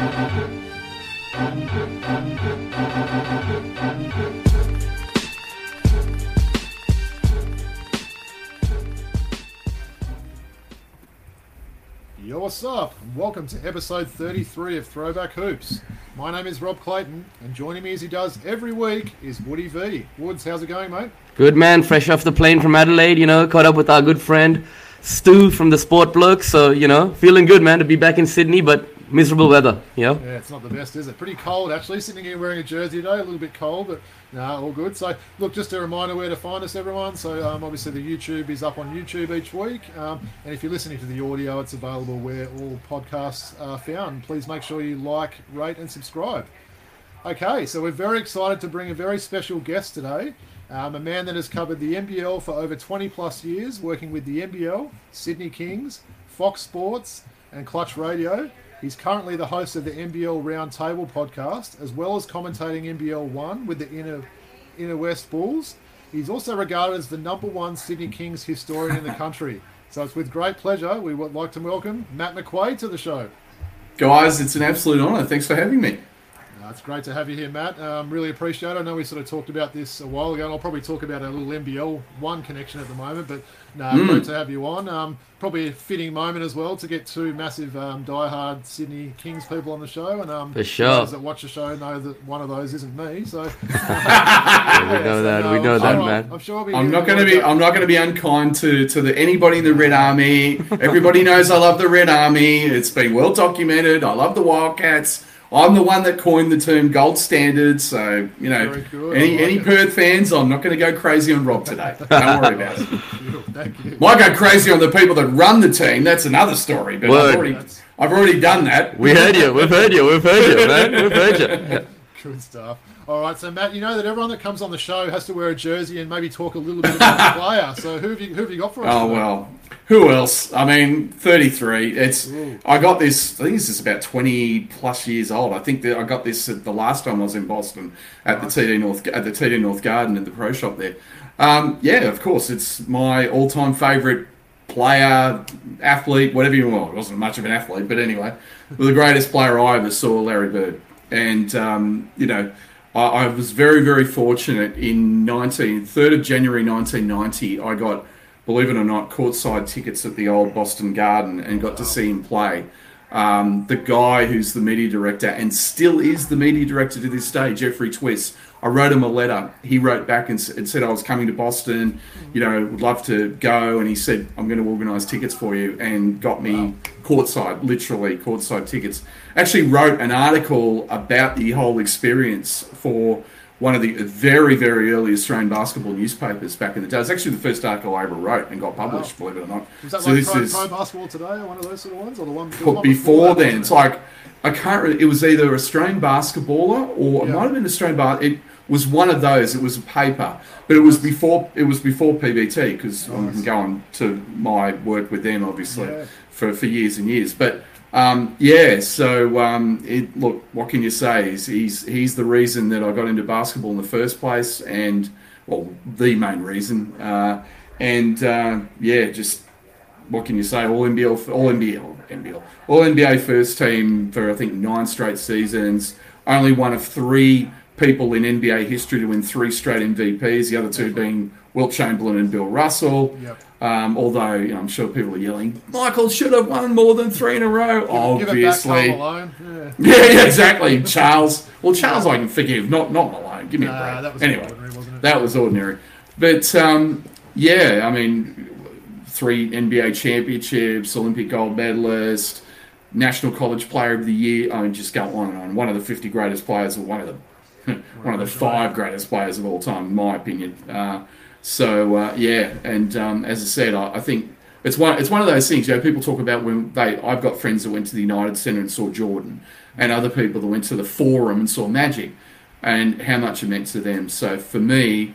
Yo, what's up? Welcome to episode 33 of Throwback Hoops. My name is Rob Clayton, and joining me as he does every week is Woody V. Woods, how's it going, mate? Good man, fresh off the plane from Adelaide, you know, caught up with our good friend Stu from the Sport Bloke. So, you know, feeling good, man, to be back in Sydney, but miserable weather, you know? Yeah, it's not the best, is it? Pretty cold, actually. Sitting here wearing a jersey today, a little bit cold, but no, all good. So, look, just a reminder where to find us, everyone. So, um, obviously, the YouTube is up on YouTube each week. Um, and if you're listening to the audio, it's available where all podcasts are found. Please make sure you like, rate, and subscribe. Okay, so we're very excited to bring a very special guest today. Um, a man that has covered the NBL for over 20 plus years, working with the NBL, Sydney Kings, Fox Sports, and Clutch Radio. He's currently the host of the NBL Roundtable podcast, as well as commentating NBL One with the Inner Inner West Bulls. He's also regarded as the number one Sydney Kings historian in the country. So it's with great pleasure we would like to welcome Matt McQuaid to the show. Guys, it's an absolute honour. Thanks for having me. It's great to have you here, Matt. Um, really appreciate it. I know we sort of talked about this a while ago, and I'll probably talk about a little NBL one connection at the moment. But no, Mm. great to have you on. Um, probably a fitting moment as well to get two massive um, diehard Sydney Kings people on the show, and um, For sure. those that watch the show know that one of those isn't me. So we know that, we know I'm that, sure- man. I'm sure I'll be. I'm not going to be. I'm not going to be unkind to to the, anybody in the Red Army. Everybody knows I love the Red Army. It's been well documented. I love the Wildcats. I'm the one that coined the term gold standard. So you know, any like any it. Perth fans, I'm not going to go crazy on Rob today. Don't worry about it. Thank you. Might go crazy on the people that run the team. That's another story. But Word. I've already, I've already done that. We heard you, we've heard you, we've heard you, man, we've heard you. Good stuff. All right, so Matt, you know that everyone that comes on the show has to wear a jersey and maybe talk a little bit about the player. So who have you who have you got for us? Oh today? well, who else? I mean, thirty-three. It's Ooh. I got this. I think this is about twenty plus years old. I think that I got this at the last time I was in Boston at the TD North at the TD North Garden at the pro shop there. Um, yeah, of course, it's my all-time favorite player, athlete, whatever you want. It wasn't much of an athlete, but anyway, the greatest player I ever saw, Larry Bird. And um, you know, I, I was very, very fortunate. In 19, 3rd of January 1990, I got, believe it or not, courtside tickets at the old Boston Garden and got to see him play. Um, the guy who's the media director and still is the media director to this day, Jeffrey Twiss. I wrote him a letter. He wrote back and, and said I was coming to Boston, you know, would love to go. And he said, I'm going to organise tickets for you and got me courtside, literally courtside tickets. Actually wrote an article about the whole experience for one of the very, very early Australian basketball newspapers back in the day. It was actually the first article I ever wrote and got published, believe it or not. Was that So like this pro, is- pro basketball today, or one of those sort of ones, or the one, before that, then, it's like I can't. Really, it was either Australian basketballer or Yeah. it might have been Australian bar. It was one of those. It was a paper, but it was before. It was before PBT because I'm Nice. going to my work with them, obviously, Yeah. for for years and years. But um, yeah, so um, it, look, what can you say? He's, he's he's the reason that I got into basketball in the first place, and well, the main reason. Uh, and uh, yeah, just what can you say? All NBL, all NBL, NBL, all NBA first team for I think nine straight seasons. Only one of three people in NBA history to win three straight MVPs. The other two being Wilt Chamberlain and Bill Russell. Yep. Um, although you know, I'm sure people are yelling, Michael should have won more than three in a row. Give it back, Obviously, Malone. Yeah. yeah, yeah, exactly. Charles. Well, Charles, I can forgive. Not not Malone. Give me a break. Nah, that was anyway, ordinary, wasn't it? that was ordinary. But um, yeah, I mean, three NBA championships, Olympic gold medalist, National College Player of the Year. I mean, just go on and on. One of the 50 greatest players, or one of the one of the five greatest players of all time, in my opinion. Uh, so uh, yeah, and um, as I said, I, I think it's one it's one of those things. You know, people talk about when they. I've got friends that went to the United Centre and saw Jordan, and other people that went to the Forum and saw Magic, and how much it meant to them. So for me,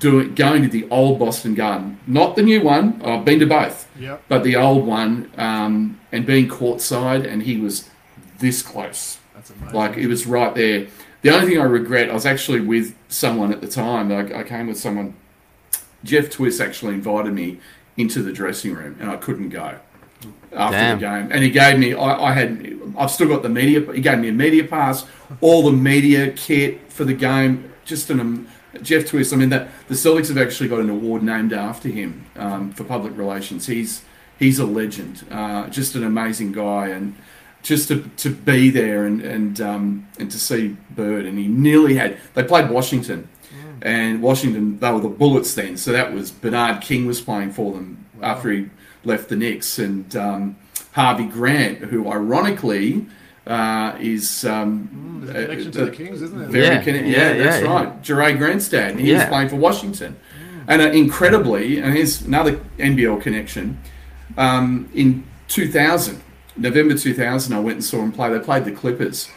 doing going to the old Boston Garden, not the new one. I've been to both, Yep. but the old one, um, and being courtside, and he was this close. That's amazing. Like it was right there. The only thing I regret, I was actually with someone at the time. I, I came with someone. Jeff Twiss actually invited me into the dressing room, and I couldn't go. after Damn. the game, and he gave me. I, I had. I've still got the media. He gave me a media pass, all the media kit for the game. Just an um, Jeff Twiss. I mean that the Celtics have actually got an award named after him um, for public relations. He's he's a legend. Uh, just an amazing guy, and just to, to be there and and um, and to see Bird, and he nearly had. They played Washington, and Washington they were the Bullets then. So that was Bernard King was playing for them after he left the Knicks, and um, Harvey Grant, who ironically uh, is um, There's a connection to the Kings, isn't there? very Yeah, conne- yeah, yeah, that's yeah, right. Jerai Grant's dad. He was Yeah. playing for Washington. And uh, incredibly, and here's another NBL connection. Um, in 2000, November 2000, I went and saw him play. They played the Clippers.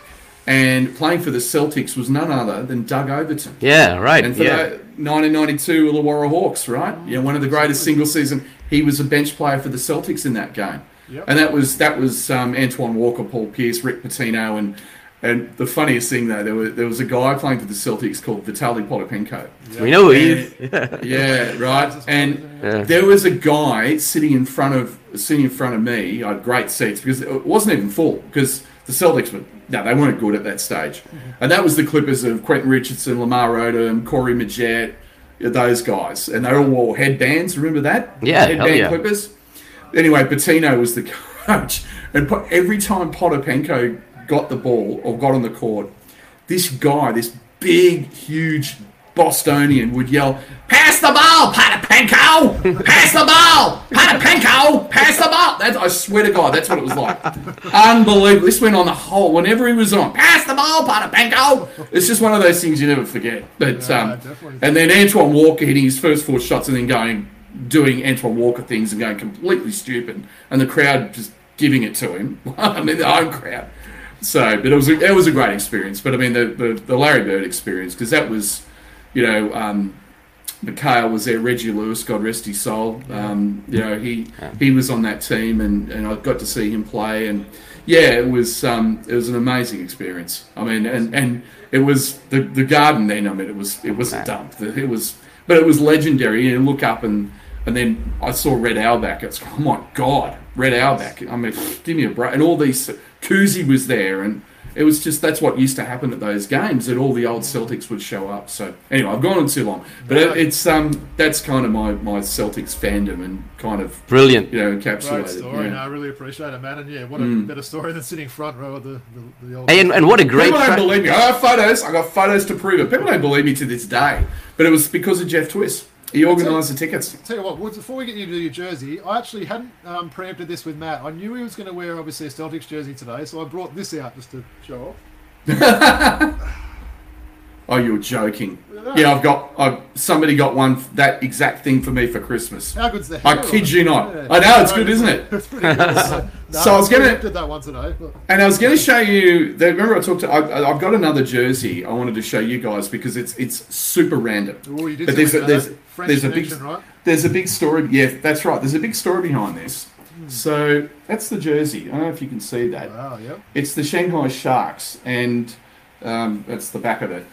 And playing for the Celtics was none other than Doug Overton. Yeah, right. And for yeah. the 1992 Illawarra Hawks, right? Yeah, one of the greatest single season. He was a bench player for the Celtics in that game, Yep. and that was that was um, Antoine Walker, Paul Pierce, Rick Pitino, and and the funniest thing though, there was there was a guy playing for the Celtics called Vitaly Potapenko. we know who he is. And- yeah, right. And Yeah. there was a guy sitting in front of sitting in front of me. I had great seats because it wasn't even full because the Celtics were no, they weren't good at that stage, mm-hmm. and that was the Clippers of Quentin Richardson, Lamar Odom, Corey Maggette, those guys, and they all wore headbands. Remember that? Yeah, headband yeah. Clippers. Anyway, Pitino was the coach, and every time Potapenko got the ball or got on the court, this guy, this big, huge Bostonian, would yell, "Pass the ball, Potapenko! Pass the ball, Potapenko! Pass the ball!" That, I swear to God, that's what it was like. Unbelievable. This went on the whole. Whenever he was on, pass the ball, Potapenko. It's just one of those things you never forget. But Yeah, um, and then Antoine Walker hitting his first four shots and then going doing Antoine Walker things and going completely stupid, and the crowd just giving it to him. I mean, the home crowd. So, but it was a, it was a great experience. But I mean, the the, the Larry Bird experience because that was, you know, um, McHale was there, Reggie Lewis, God rest his soul. Um, you know, he he was on that team, and, and I got to see him play, and yeah, it was um, it was an amazing experience. I mean, and, and it was the the garden then. I mean, it was it was a dump. It was, but it was legendary. You look up and and then I saw Red Auerbach. It's oh my god, Red Auerbach. I mean, give me a break. And all these Cousy was there, and it was just that's what used to happen at those games. That all the old Celtics would show up. So anyway, I've gone on too long, but it, it's um that's kind of my my Celtics fandom and kind of Brilliant. you know Great encapsulated. story. yeah. No, I really appreciate it, man. And yeah, what a Mm. better story than sitting front row of the, the, the old. Hey, and, and what a great People don't track. believe me. I got photos. I got photos to prove it. People don't believe me to this day, but it was because of Jeff Twiss. He organised the tickets. Tell you what, Woods, before we get you to your jersey, I actually hadn't um, preempted this with Matt. I knew he was going to wear, obviously, a Celtics jersey today, so I brought this out just to show off. Oh, you're joking. Yeah, I've got. I've, somebody got one that exact thing for me for Christmas. How good's the I kid you not. I know, it's good, isn't it? It's pretty good. So, no, So I was gonna- preempted that one today. But And I was going to show you. The, remember, I talked to. I, I've got another jersey. I wanted to show you guys because it's it's super random. oh, you did But there's a, there's, there's a big right? there's a big story. Yeah, that's right. There's a big story behind this. Hmm. So that's the jersey. I don't know if you can see that. Wow, yep. It's the Shanghai Sharks, and um, that's the back of it.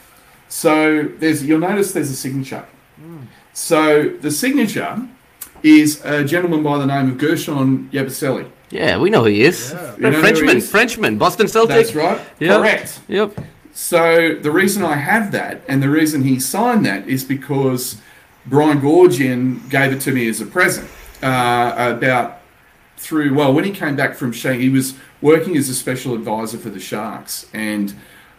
So there's you'll notice there's a signature. So the signature is a gentleman by the name of Guerschon Yabusele. Yeah, we know who he is. Yeah. You know who he Frenchman, is? Frenchman, Boston Celtic. That's right. Yeah. Correct. Yep. So the reason I have that, and the reason he signed that, is because Brian Goorjian gave it to me as a present uh, about through. Well, when he came back from Shanghai, he was working as a special advisor for the Sharks, and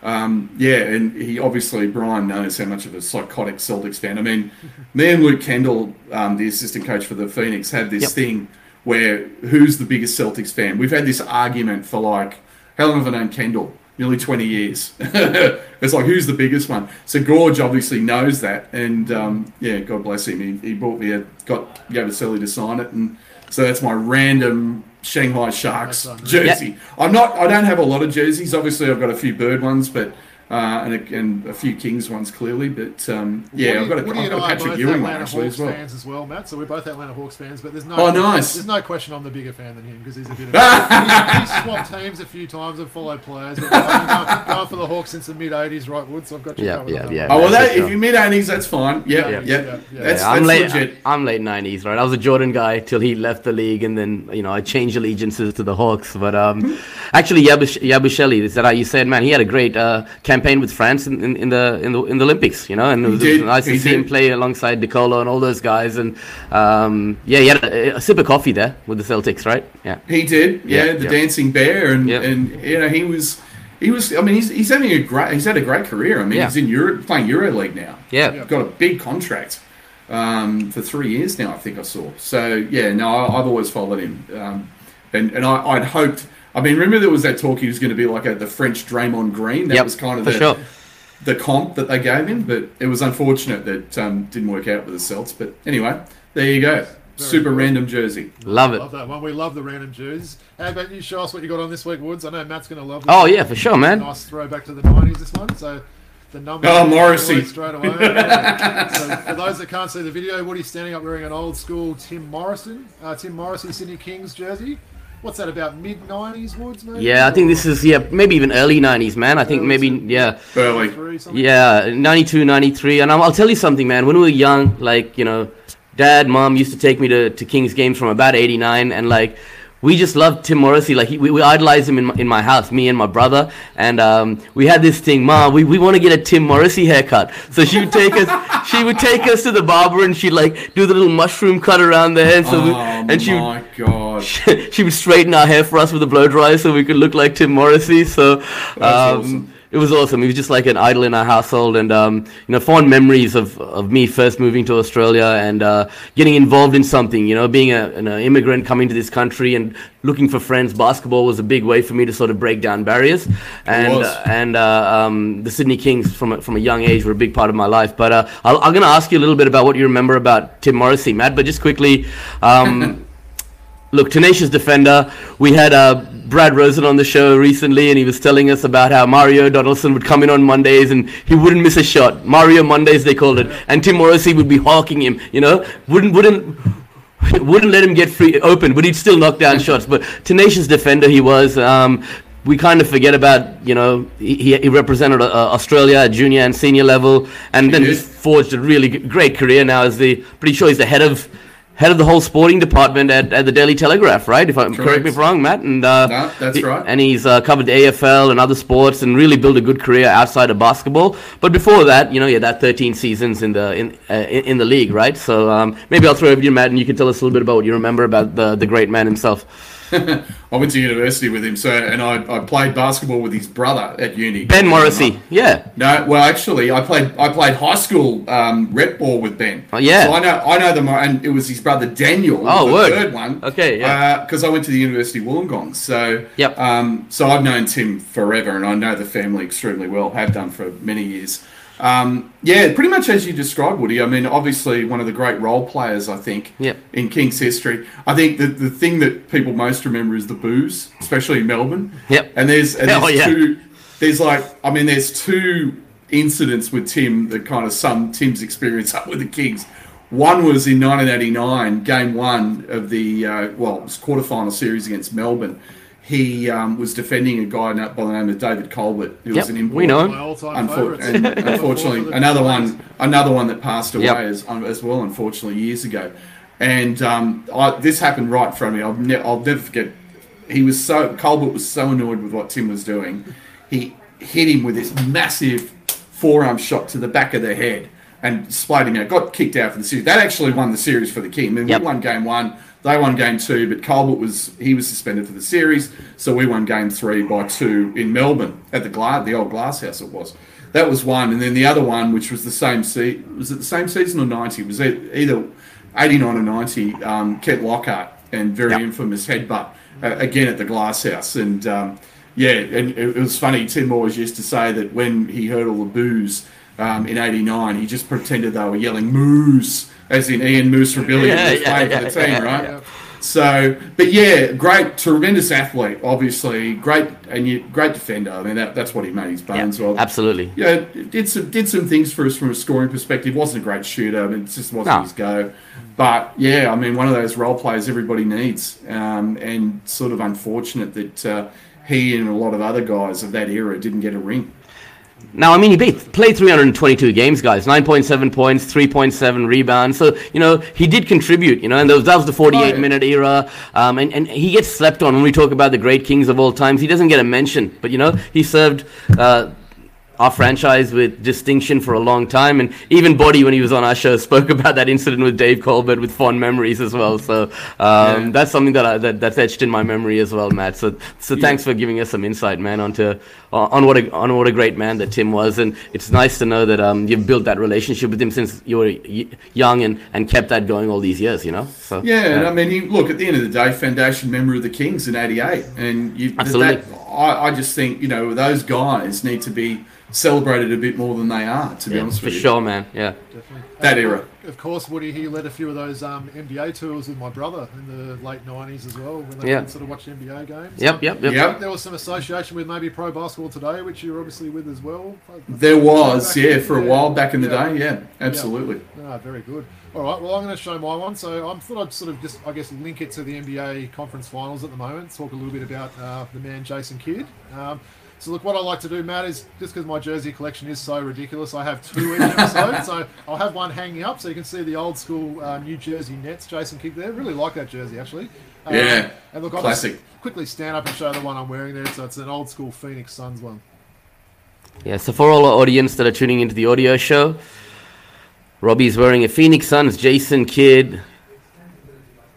um, yeah, and he obviously Brian knows how much of a psychotic Celtics fan. I mean, me and Luke Kendall, um, the assistant coach for the Phoenix, had this Yep. thing where who's the biggest Celtics fan? We've had this argument for like how long have I known Kendall? Nearly 20 years. it's like, who's the biggest one? So Gorge obviously knows that. And um, yeah, God bless him. He, he bought me a, got Yabusele to sign it. And so that's my random Shanghai Sharks jersey. I'm not, I don't have a lot of jerseys. Obviously, I've got a few bird ones, but uh, and, a, and a few Kings ones clearly. But um, yeah, Woody, I've got a, Woody I've got a I are Patrick Ewing one actually Hawks as well. fans as well, Matt. So we're both Atlanta Hawks fans, but there's no. Oh, nice. There's no question I'm the bigger fan than him because he's a bit of. he's, he's swapped teams a few times and followed players. But I've been going for the Hawks since the mid '80s, right, Wood? So I've got you Yeah, covered yeah, on yeah. Oh well, that, if you mid eighties, that's fine. Yeah, Yeah, yeah, yeah, yeah. That's, Yeah, that's I'm late. legit. I'm late '90s, right? I was a Jordan guy till he left the league, and then you know I changed allegiances to the Hawks. But um, actually, Yabush- Yabushelli, is that how you said, man? He had a great uh, campaign with France in, in, in the in the in the Olympics, you know, and it was, it was nice to see him play alongside Nicolo and all those guys. And um, yeah, he had a, a sip of coffee there with the Celtics, right? Yeah. He did, yeah, Yeah, the yeah. dancing bear, and Yeah. and you know he was. He was. I mean, he's, he's having a great. He's had a great career. I mean, Yeah. he's in Europe playing EuroLeague now. Yeah. Yeah. got a big contract um, for three years now. I think I saw. So yeah, no, I, I've always followed him, um, and and I, I'd hoped. I mean, remember there was that talk he was going to be like a, the French Draymond Green. That Yep, was kind of the, sure. the comp that they gave him, but it was unfortunate that um, didn't work out with the Celts. But anyway, there you go. Super good. random jersey. Love it. Love that one. We love the random jerseys. How about you, show us what you got on this week, Woods? I know Matt's going to love. This. Oh yeah, for sure, man. Nice throwback to the '90s. This one, so the number. Oh, Morrissey. straight away. So for those that can't see the video, Woody's standing up wearing an old school Tim Morrison, uh, Tim Morrissey Sydney Kings jersey. What's that about? Mid '90s, Woods? Maybe? Yeah, I think this is yeah maybe even early '90s, man. I think Early maybe to- yeah. Early. Yeah, 92, 93. And I'll, I'll tell you something, man. When we were young, like, you know, dad, mom used to take me to, to Kings games from about 89. And, like, we just loved Tim Morrissey. Like, he, we, we idolized him in my, in my house, me and my brother. And um, we had this thing, Mom, we, we want to get a Tim Morrissey haircut. So she would take us, she would take us to the barber and she'd, like, do the little mushroom cut around the And, so we, oh and she my god! she would straighten our hair for us with a blow dryer so we could look like Tim Morrissey. So um. It was awesome. He was just like an idol in our household, and um, you know, fond memories of, of me first moving to Australia and uh, getting involved in something. You know, being a, an uh, immigrant coming to this country and looking for friends. Basketball was a big way for me to sort of break down barriers, and uh, and uh, um, the Sydney Kings from a, from a young age were a big part of my life. But uh, I'll, I'm going to ask you a little bit about what you remember about Tim Morrissey, Matt. But just quickly. Um, Look, tenacious defender. We had uh, Brad Rosen on the show recently, and he was telling us about how Mario Donaldson would come in on Mondays and he wouldn't miss a shot. Mario Mondays, they called it, and Tim Morrissey would be hawking him. You know, wouldn't wouldn't wouldn't let him get free open, but he'd still knock down shots. But tenacious defender he was. Um, we kind of forget about, you know, he, he he represented uh, Australia at junior and senior level, and then did. just forged a really great career now as the, pretty sure he's the head of head of the whole sporting department at, at the Daily Telegraph, right? If I'm correct, Correct. me if I'm wrong, Matt. And uh, No, that's he- right. And he's uh, covered the AFL and other sports, and really built a good career outside of basketball. But before that, you know, had that 13 seasons in the in uh, in the league, right? So um, maybe I'll throw it over to you, Matt, and you can tell us a little bit about what you remember about the the great man himself. I went to university with him, so and I, I played basketball with his brother at uni. Ben Morrissey, yeah. No, well, actually, I played I played high school um, rep ball with Ben. Oh, yeah. So I know I know them, and it was his brother Daniel. Oh, the word. third one. Okay, yeah. Because I went to the University of Wollongong, so Yep. Um, so I've known Tim forever, and I know the family extremely well. Have done for many years. Um, yeah, pretty much as you described, Woody. I mean, obviously one of the great role players, I think, Yep. in King's history. I think the the thing that people most remember is the booze, especially in Melbourne. Yep. And there's and Oh, there's yeah. two. There's like, I mean, there's two incidents with Tim that kind of sum Tim's experience up with the Kings. One was in 1989, Game One of the uh, well, it was quarterfinal series against Melbourne. He um, was defending a guy by the name of David Colbert, who was Yep, an import. we know him. My all-time Unfor- and unfortunately, another one, another one that passed away Yep. as, um, as well. Unfortunately, years ago, and um, I, this happened right in front of me. I'll, ne- I'll never forget. He was so Colbert was so annoyed with what Tim was doing. He hit him with this massive forearm shot to the back of the head and splayed him out. Got kicked out for the series. That actually won the series for the King. I mean, Yep. we won game one. They won game two, but Colbert was he was suspended for the series, so we won game three by two in Melbourne at the glass, the old glass house it was. That was one, and then the other one, which was the same se- was it the same season or ninety? Was it either eighty nine or ninety? Um, Kent Lockhart and very Yep. infamous headbutt uh, again at the glass house, and um, yeah, and it, it was funny. Tim always used to say that when he heard all the boos um, in '89, he just pretended they were yelling "moose," as in Ian Moose Rebellion Yeah, was yeah, playing yeah, for the team, right? So, but yeah, great, tremendous athlete, obviously, great and you, great defender. I mean, that, that's what he made his bones Yeah, of. absolutely. Yeah, did some did some things for us from a scoring perspective. wasn't a great shooter. I mean, it just wasn't No. his go. But yeah, I mean, one of those role players everybody needs, um, and sort of unfortunate that uh, he and a lot of other guys of that era didn't get a ring. Now, I mean, he played, played 322 games, guys. 9.7 points, 3.7 rebounds. So, you know, he did contribute, you know, and that was, that was the 48 minute era. Um, and, and he gets slept on when we talk about the great kings of all times. He doesn't get a mention, but, you know, he served. Uh, our franchise with distinction for a long time, and even Body, when he was on our show, spoke about that incident with Dave Colbert with fond memories as well. So um, Yeah. that's something that, I, that that's etched in my memory as well, Matt. So so thanks for giving us some insight, man, onto on what a on what a great man that Tim was, and it's nice to know that um, you've built that relationship with him since you were young and, and kept that going all these years. You know, so Yeah, and I mean, he, look at the end of the day, foundation member of the Kings in '88, and you, Absolutely. That, I, I just think you know those guys need to be celebrated a bit more than they are. To be yeah, honest for with you, For sure, man. Yeah. Definitely. That And, era. Of course, Woody, he led a few of those um, NBA tours with my brother in the late 90s as well, when they Yeah. sort of watched NBA games. Yep, yep, yep. Yep. There was some association with maybe pro basketball today, which you're obviously with as well. There was, yeah, in- for a while back in the Yeah. day, yeah, absolutely. Ah, very good. All right, well, I'm going to show my one. So I thought I'd sort of just, I guess, link it to the NBA conference finals at the moment. Talk a little bit about uh, the man Jason Kidd. Um, so look, what I like to do, Matt, is just because my jersey collection is so ridiculous, I have two each episode. So I'll have one hanging up so you can see the old school uh, New Jersey Nets Jason Kidd there. Really like that jersey actually. Um, Yeah, and look, I'll classic. just quickly stand up and show the one I'm wearing there. So it's an old school Phoenix Suns one. Yeah, so for all our audience that are tuning into the audio show, Robbie's wearing a Phoenix Suns Jason Kidd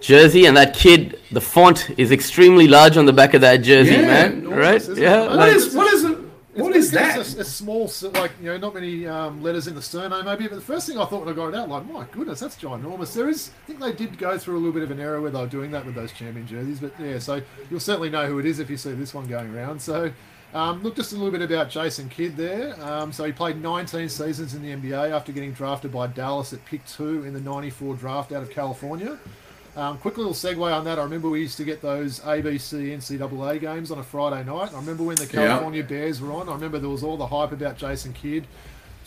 jersey, and that kid, the font is extremely large on the back of that jersey, Yeah, man. enormous, Right? isn't it? Yeah. What What like- is what is it? What is It's that? A, a small, like you know, not many um, letters in the surname, maybe. But the first thing I thought when I got it out, like, my goodness, that's ginormous. There is, I think they did go through a little bit of an era where they were doing that with those champion jerseys. But yeah, so you'll certainly know who it is if you see this one going around. So. Um, look, just a little bit about Jason Kidd there. Um, so he played 19 seasons in the NBA after getting drafted by Dallas at pick two in the 94 draft out of California. Um, quick little segue on that. I remember we used to get those ABC NCAA games on a Friday night. I remember when the Yeah. California Bears were on. I remember there was all the hype about Jason Kidd.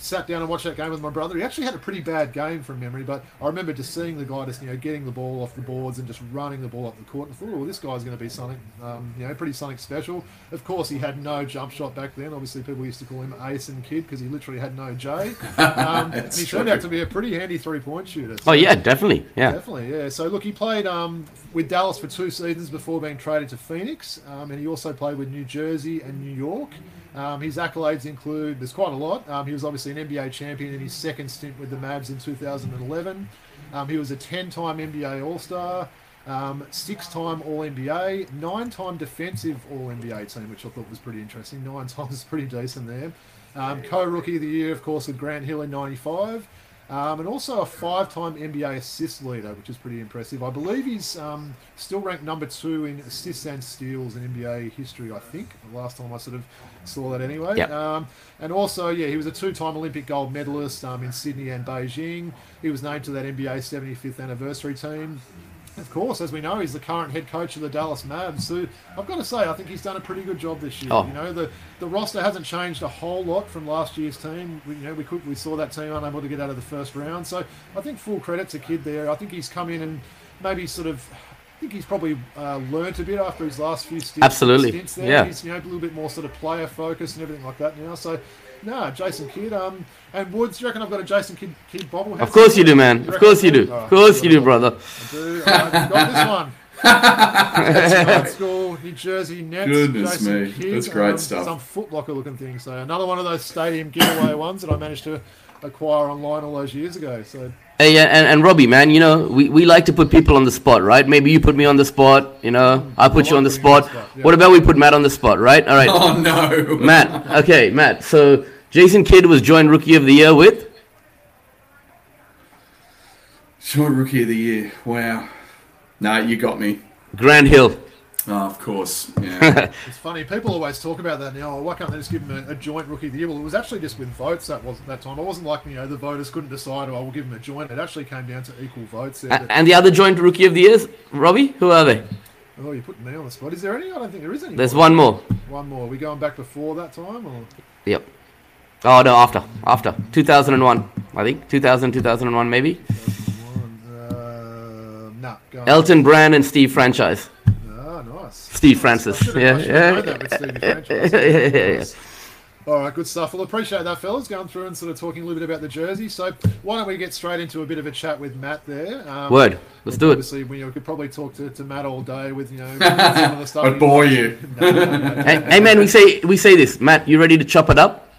Sat down and watched that game with my brother. He actually had a pretty bad game from memory, but I remember just seeing the guy just you know getting the ball off the boards and just running the ball up the court. And I thought, oh, this guy's going to be something, um, you know, pretty something special. Of course, he had no jump shot back then. Obviously, people used to call him Asen Kid because he literally had no J. Um, and he turned true. out to be a pretty handy three point shooter. Oh, yeah, definitely. Yeah. Definitely, yeah. So look, he played um, with Dallas for two seasons before being traded to Phoenix, um, and he also played with New Jersey and New York. Um, his accolades include there's quite a lot. Um, he was obviously an NBA champion in his second stint with the Mavs in 2011. Um, he was a 10-time NBA All-Star, um, six-time All-NBA, nine-time defensive All-NBA team, which I thought was pretty interesting. Nine times is pretty decent there. Um, co-rookie of the year, of course, with Grant Hill in '95. Um, and also a five-time NBA assist leader, which is pretty impressive. I believe he's um, still ranked number two in assists and steals in NBA history. I think the last time I sort of saw that anyway. Yep. Um, and also, yeah, he was a two-time Olympic gold medalist um, in Sydney and Beijing. He was named to that NBA 75th anniversary team. Of course, as we know, he's the current head coach of the Dallas Mavs. So I've got to say, I think he's done a pretty good job this year. Oh. You know, the, the roster hasn't changed a whole lot from last year's team. We, you know, we could we saw that team unable to get out of the first round. So I think full credit to Kidd there. I think he's come in and maybe sort of. I think he's probably uh, learnt a bit after his last few stints. Absolutely. stints there. Yeah. He's you know a little bit more sort of player focused and everything like that now. So. No, Jason Kidd. Um, and Woods, do you reckon I've got a Jason Kidd, Kidd bobblehead? Of course you do, man. Of course you do. Of course you do, brother. I do. I've got this one. That's old school New Jersey Nets. Goodness Jason me. Kidd, That's great um, stuff. Some footlocker looking thing. So another one of those stadium giveaway ones that I managed to acquire online all those years ago. So Hey, and, and Robbie, man, you know, we, we like to put people on the spot, right? Maybe you put me on the spot, you know, I put you on the spot. yeah. What about we put Matt on the spot, right? All right. Oh no, Matt, okay, Matt. So Jason Kidd was joined Rookie of the Year with? Short rookie of the year. Wow. No, you got me. Grant Hill. Oh, of course. Yeah. It's funny. People always talk about that now. Oh, why can't they just give him a, a joint rookie of the year? Well, it was actually just with votes. That wasn't that time. It wasn't like you know the voters couldn't decide. Oh, we'll give him a joint. It actually came down to equal votes. There. A- And the other joint rookie of the years, Robbie, who are they? oh, you're putting me on the spot. Is there any? I don't think there is any. There's one more. One more. Are we going back before that time or? Yep. Oh no, after after 2001, I think 2000 2001 maybe. One, uh, nah, go on. Elton Brand and Steve Franchise. Nice. Steve Francis. I should have- Yeah, I should have yeah. that with Stevie Franchise. Yeah, yeah, yeah, All right, good stuff. Well, appreciate that, fellas, going through and sort of talking a little bit about the jersey. So, why don't we get straight into a bit of a chat with Matt there? Um, Word. Let's do it. Obviously, we, could probably talk to, to Matt all day with you know some of the stuff. I'd bore you. No, no, no, no. Hey, hey man, we say we say this. Matt, you ready to chop it up?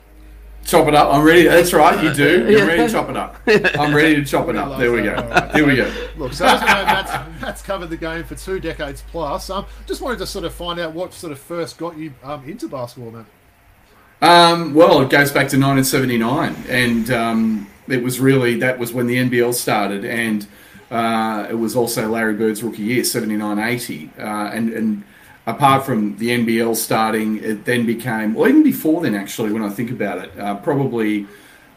Chop it up. I'm ready. That's right. You do. You're ready to chop it up. I'm ready to chop it up. There we go. There we go. Look, so as we know, Matt's, Matt's covered the game for two decades plus. Um, just wanted to sort of find out what sort of first got you um, into basketball, Matt. Um, well, it goes back to 1979, and um, it was really that was when the NBL started, and uh, it was also Larry Bird's rookie year, 79-80, uh, and and apart from the NBL starting, it then became, or even before then, actually, when I think about it, uh, probably.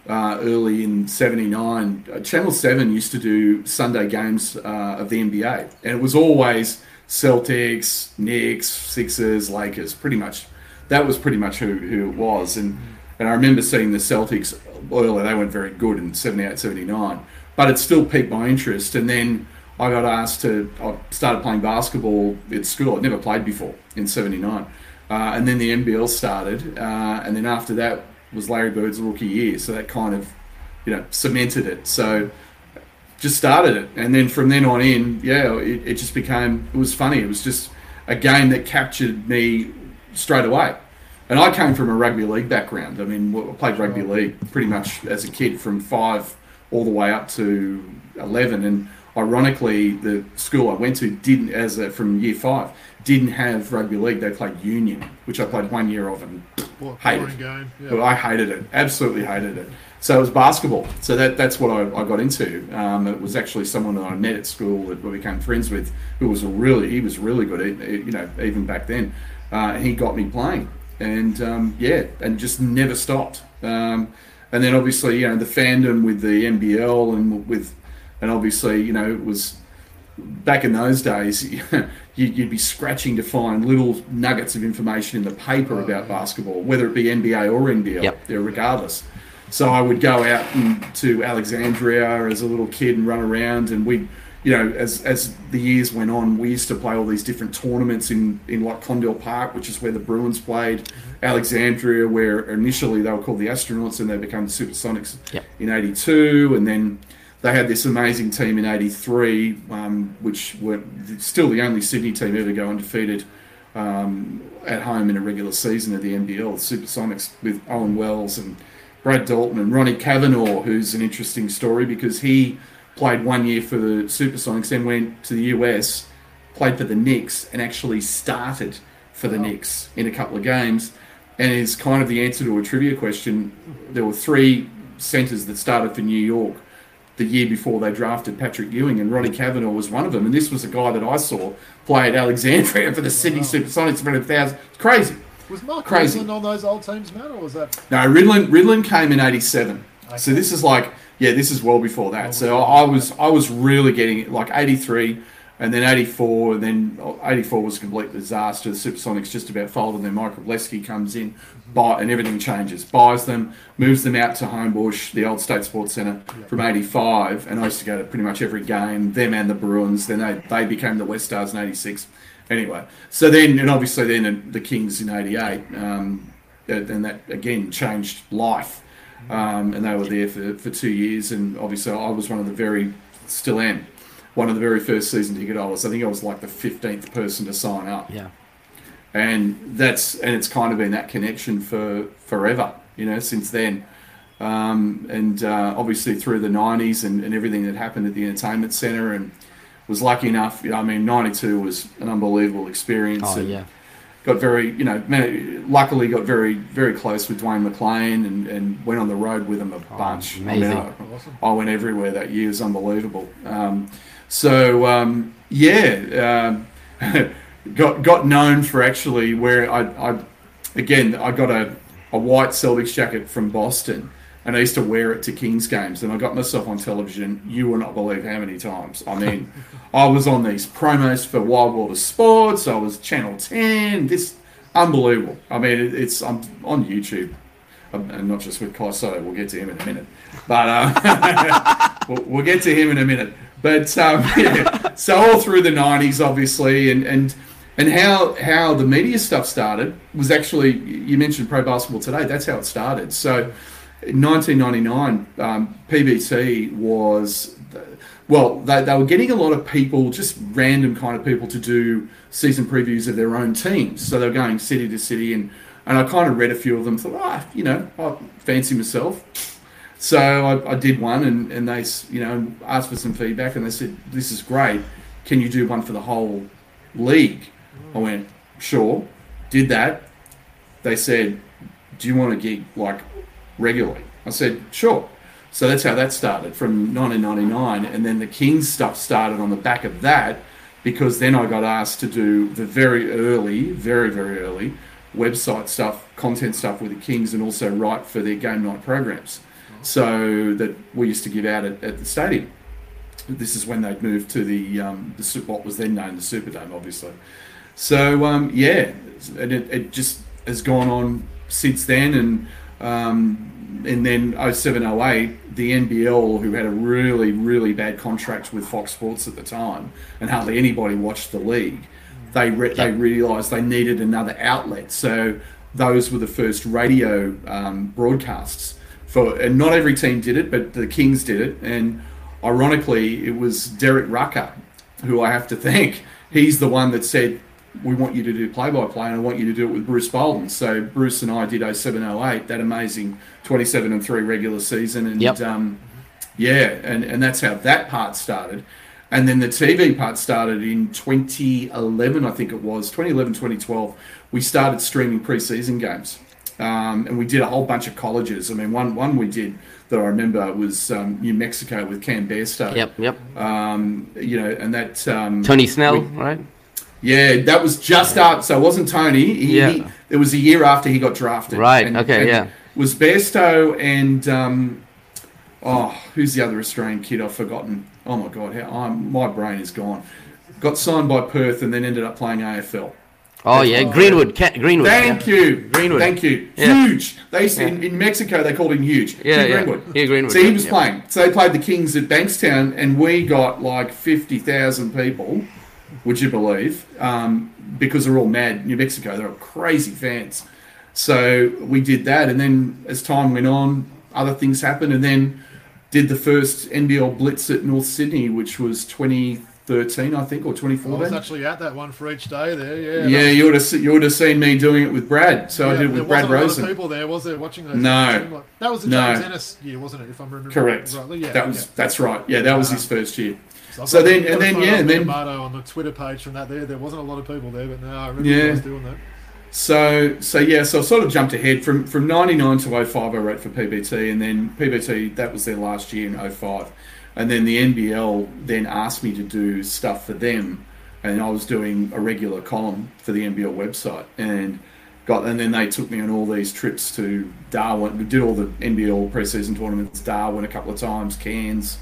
Uh, early in '79, uh, Channel Seven used to do Sunday games uh, of the NBA, and it was always Celtics, Knicks, Sixers, Lakers. Pretty much, that was pretty much who, who it was. And and I remember seeing the Celtics earlier; they weren't very good in '78, '79, but it still piqued my interest. And then I got asked to. I started playing basketball at school. I'd never played before in '79, uh, and then the NBL started, uh, and then after that was Larry Bird's rookie year. So that kind of, you know, cemented it. So just started it, and then from then on in, yeah, it, it just became. It was funny. It was just a game that captured me straight away. And I came from a rugby league background. I mean, I played rugby league pretty much as a kid from five all the way up to eleven. And ironically, the school I went to didn't, as a, from year five, didn't have rugby league. They played union, which I played one year of, and What Hated. game. Yeah. I hated it, absolutely hated it. So it was basketball. So that that's what I, I got into. Um, it was actually someone that I met at school that I became friends with, who was a really he was really good. You know, even back then, uh, he got me playing, and um, yeah, and just never stopped. Um, and then obviously, you know, the fandom with the NBL and with, and obviously, you know, it was back in those days, you- you'd be scratching to find little nuggets of information in the paper about oh. basketball, whether it be NBA or NBL, Yep. regardless. So I would go out and, to Alexandria as a little kid and run around, and we, you know, as as the years went on, we used to play all these different tournaments in in like Condell Park, which is where the Bruins played, mm-hmm. Alexandria, where initially they were called the Astronauts, and they became the Supersonics Yep. in '82, and then they had this amazing team in '83, um, which were still the only Sydney team ever to go undefeated um, at home in a regular season of the NBL, the Supersonics, with Owen Wells and Brad Dalton and Ronnie Cavenall, who's an interesting story because he played one year for the Supersonics, then went to the US, played for the Knicks, and actually started for the Knicks in a couple of games. And is kind of the answer to a trivia question. There were three centres that started for New York the year before they drafted Patrick Ewing, and Ronnie Cavenall was one of them. And this was a guy that I saw play at Alexandria for the Sydney Supersonics for a thousand. It's crazy. Was Mark Crazy. Crazy. on those old teams, Matt, or was that? No, Ridlin Ridlin came in '87, so this is like yeah, this is well before that. So I was I was really getting it like '83, and then '84, and then '84 was a complete disaster. The Supersonics just about folded. Then Michael Blesky comes in, buy, and everything changes. Buys them, moves them out to Homebush, the old State Sports Centre, from '85, and I used to go to pretty much every game. Them and the Bruins. Then they they became the West Stars in '86. Anyway, so then and obviously then the Kings in '88. Um, and that again changed life. Um, and they were there for, for two years, and obviously I was one of the very, still am, one of the very first season ticket holders. I think I was like the fifteenth person to sign up, Yeah. and that's and it's kind of been that connection for forever, you know, since then. Um, and uh, obviously through the '90s and, and everything that happened at the entertainment centre, and was lucky enough. You know, I mean, '92 was an unbelievable experience. Oh and, yeah. got very, you know, man, luckily got very, very close with Dwayne McClain and, and went on the road with him a bunch. I, mean, amazing. I, Awesome. I went everywhere that year. It was unbelievable. Um, so, um, yeah, um, got got known for actually where I, I again I got a, a white Celtics jacket from Boston and I used to wear it to Kings games and I got myself on television you will not believe how many times. I mean I was on these promos for Wild of Sports I was Channel 10 this unbelievable. I mean it, it's I'm on YouTube um, and not just with Kai Sotto we'll get to him in a minute. But uh, we'll, we'll get to him in a minute but um, yeah, so all through the '90s, obviously, and and and how how the media stuff started was actually you mentioned pro basketball today. That's how it started. So, in 1999, um, was well, they, they were getting a lot of people, just random kind of people, to do season previews of their own teams. So they were going city to city, and and I kind of read a few of them. Thought, ah, you know, I fancy myself so I, I, did one, and, and they, you know, asked for some feedback, and they said, "This is great. Can you do one for the whole league?" I went, "Sure." Did that. They said, "Do you want a gig like regularly?" I said, "Sure." So that's how that started from 1999, and then the Kings stuff started on the back of that, because then I got asked to do the very early, very very early website stuff, content stuff with the Kings, and also write for their game night programs so that we used to give out at, at the stadium. This is when they'd moved to the, um, the what was then known as the Superdome, obviously. So um, yeah, and it, it, just has gone on since then, and um, and then 0708, the NBL, who had a really really bad contract with Fox Sports at the time, and hardly anybody watched the league. They re- they realised they needed another outlet, so those were the first radio um, broadcasts for and not every team did it, but the Kings did it. And ironically, it was Derek Rucker, who I have to thank. He's the one that said, "We want you to do play-by-play, and I want you to do it with Bruce Bolden." So Bruce and I did 0708, that amazing 27 and three regular season, and yep. um, yeah, and and that's how that part started. And then the TV part started in 2011, I think it was 2011, 2012. We started streaming preseason games. Um, and we did a whole bunch of colleges. I mean, one one we did that I remember was um, New Mexico with Cam Bairstow. Yep, yep. Um, you know, and that um, Tony Snell, we, right? Yeah, that was just up. So it wasn't Tony. He, yeah. He, it was a year after he got drafted. Right. And, okay. And yeah. Was Bairstow and um, oh, who's the other Australian kid? I've forgotten. Oh my god, how I'm, my brain is gone. Got signed by Perth and then ended up playing AFL. Oh yeah, Greenwood. Greenwood. Thank yeah. you, Greenwood. Thank you. Yeah. Huge. They yeah. in, in, Mexico they called him huge. Yeah, Hugh yeah. Greenwood. Yeah, Greenwood. So he was playing. So they played the Kings at Bankstown, and we got like fifty thousand people. Would you believe? Um, because they're all mad. New Mexico, they're all crazy fans. So we did that, and then as time went on, other things happened, and then did the first NBL Blitz at North Sydney, which was twenty 13, I think, or 2014. I was actually at that one for each day there. Yeah. Yeah, you would have you would have seen me doing it with Brad. So yeah, I did it with Brad Rosen. people there, was there, watching those? No, that was the no. James Ennis year, wasn't it? If I'm remembering correct. Rightly. Yeah, that was yeah. that's right. Yeah, that was uh-huh. his first year. So, so then and then yeah, and then on the Twitter page from that there, there wasn't a lot of people there, but no, I remember yeah. was doing that. So so yeah, so I sort of jumped ahead from from 99 to 05 I wrote for PBT and then PBT that was their last year in 05 and then the NBL then asked me to do stuff for them, and I was doing a regular column for the NBL website, and got and then they took me on all these trips to Darwin. We did all the NBL preseason tournaments, Darwin a couple of times, Cairns,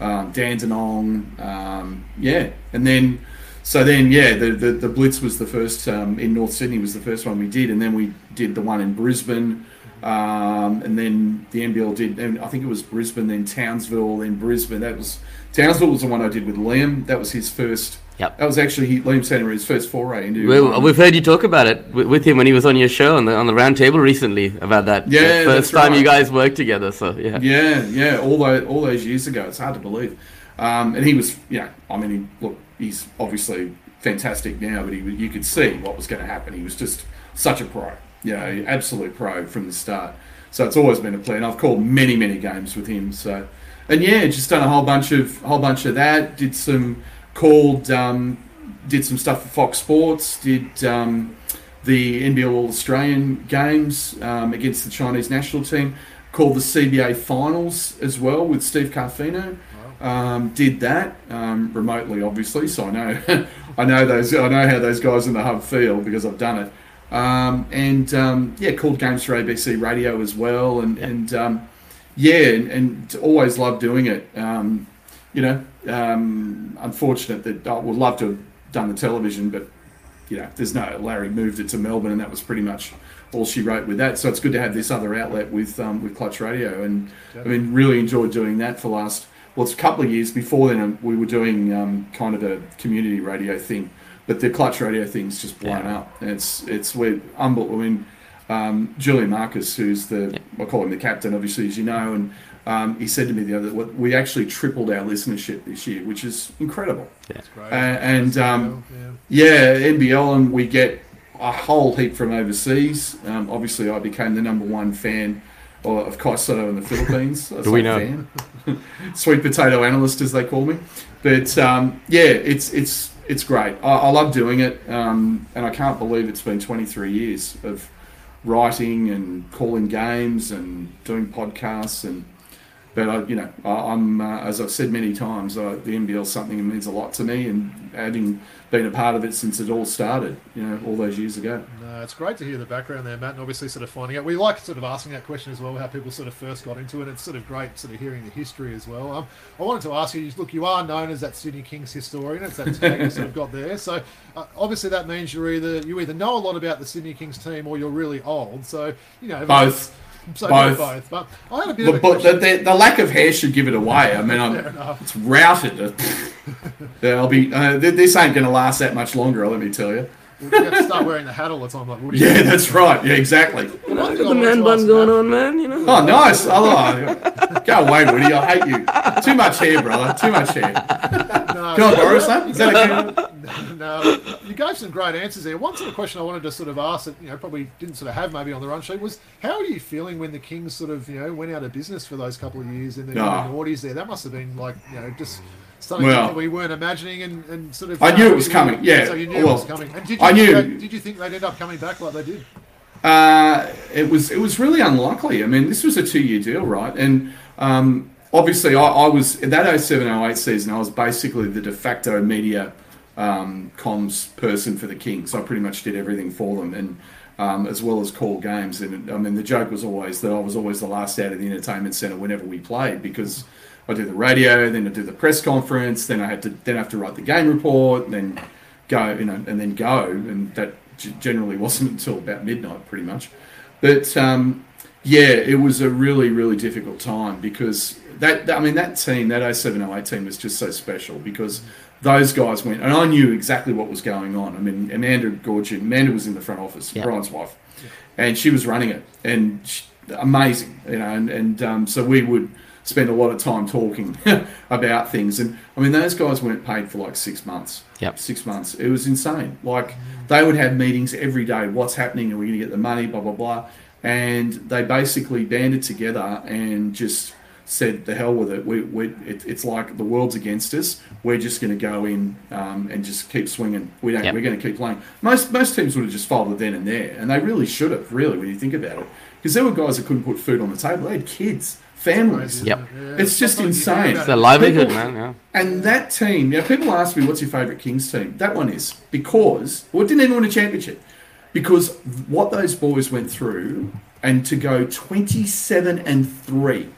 um, Dandenong, um, yeah, and then. So then, yeah, the, the, the Blitz was the first um, in North Sydney was the first one we did, and then we did the one in Brisbane, um, and then the NBL did, and I think it was Brisbane, then Townsville, then Brisbane. That was Townsville was the one I did with Liam. That was his first. Yep. That was actually he, Liam Santa his first foray into. Well, um, we've heard you talk about it with him when he was on your show on the on the round table recently about that. Yeah, first time right. you guys worked together. So yeah. Yeah, yeah, all those all those years ago. It's hard to believe. Um, and he was, yeah, I mean, he, look, he's obviously fantastic now, but he you could see what was going to happen. He was just such a pro you know, absolute pro from the start. So it's always been a play, and I've called many, many games with him. So, and yeah, just done a whole bunch of whole bunch of that. Did some called, um, did some stuff for Fox Sports. Did um, the NBL All Australian games um, against the Chinese national team. Called the CBA finals as well with Steve Carfino. Um, did that um, remotely, obviously. So I know, I know those. I know how those guys in the hub feel because I've done it. Um, and um, yeah, called games for ABC Radio as well, and and um, yeah, and, and always loved doing it. Um, you know, um, unfortunate that I would love to have done the television, but you know, there's no. Larry moved it to Melbourne, and that was pretty much all she wrote with that. So it's good to have this other outlet with um, with Clutch Radio, and I mean, really enjoyed doing that for the last. Well, it's a couple of years before then. We were doing um, kind of a community radio thing, but the Clutch Radio thing's just blown Yeah. up. And it's it's we're unbelievable. I mean, um, Julian Marcus, who's the I call him the captain, obviously, as you know, and um, he said to me the other what we actually tripled our listenership this year, which is incredible. That's great. Uh, and, um, yeah. Yeah, NBL, and we get a whole heap from overseas. Um, obviously, I became the number one fan of of Kai in the Philippines. I Do we know? Sweet potato analyst, as they call me. But um, yeah, it's it's it's great. I, I love doing it, um, and I can't believe it's been 23 years of writing and calling games and doing podcasts and. But I, you know, I, I'm uh, as I've said many times, uh, the NBL is something that means a lot to me, and having been a part of it since it all started, you know, all those years ago. No, it's great to hear the background there, Matt, and obviously sort of finding out. We like sort of asking that question as well, how people sort of first got into it. It's sort of great sort of hearing the history as well. Um, I wanted to ask you, look, you are known as that Sydney Kings historian. It's that tag you sort of got there. So uh, obviously that means you're either you either know a lot about the Sydney Kings team or you're really old. So you know Both. So Both. both. But I had a bit But, of a but the, the, the lack of hair should give it away. I mean, I'm, it's routed. Yeah, I'll be. Uh, th- this ain't going to last that much longer. Let me tell you. You have to start wearing the hat all the time, like Woody. Yeah, that's right. Yeah, exactly. One thing I The man bun going on, man. You know. Oh, nice. I like. Go away, Woody. I hate you. Too much hair, brother. Too much hair. No, Can I borrow some? Is that okay? no, you gave some great answers there. One sort of question I wanted to sort of ask that you know probably didn't sort of have maybe on the run sheet was how are you feeling when the Kings sort of you know went out of business for those couple of years in the, Ah. in the noughties there? That must have been like you know just something Well- that we weren't imagining and, and sort of. I knew it was coming, yeah. So you knew it Well, was coming. And did you I think knew- did you think they'd end up coming back like they did? Uh, it was it was really unlikely. I mean, this was a two year deal, right? And um, obviously, I, I was in that 07-08 season. I was basically the de facto media um, comms person for the Kings. I pretty much did everything for them, and um, as well as call games. And I mean, the joke was always that I was always the last out of the entertainment center whenever we played because. I do the radio, then I do the press conference, then I had to then I have to write the game report, then go, you know, and then go, and that g- generally wasn't until about midnight, pretty much. But um, yeah, it was a really, really difficult time because that, I mean, that team, that 0708 team was just so special because those guys went, and I knew exactly what was going on. I mean, Amanda Goorjian, Amanda was in the front office, Yeah. Brian's wife, and she was running it, and she, amazing, you know, and, and um, so we would spend a lot of time talking about things, and I mean, those guys weren't paid for like six months, Yep. six months. It was insane. Like they would have meetings every day. What's happening? Are we going to get the money? Blah blah blah. And they basically banded together and just said, "The hell with it. We, we it, it's like the world's against us. We're just going to go in um, and just keep swinging. We don't. Yep. We're going to keep playing. Most most teams would have just folded then and there, and they really should have. Really, when you think about it, because there were guys that couldn't put food on the table. They had kids, families. Yep. Yeah. It's just Sometimes insane. about It's a it. livelihood, People- man. Yeah. And that team, you know, people ask me, what's your favourite Kings team? That one is because, well, it didn't even win a championship. Because what those boys went through, and to go 27 and 3,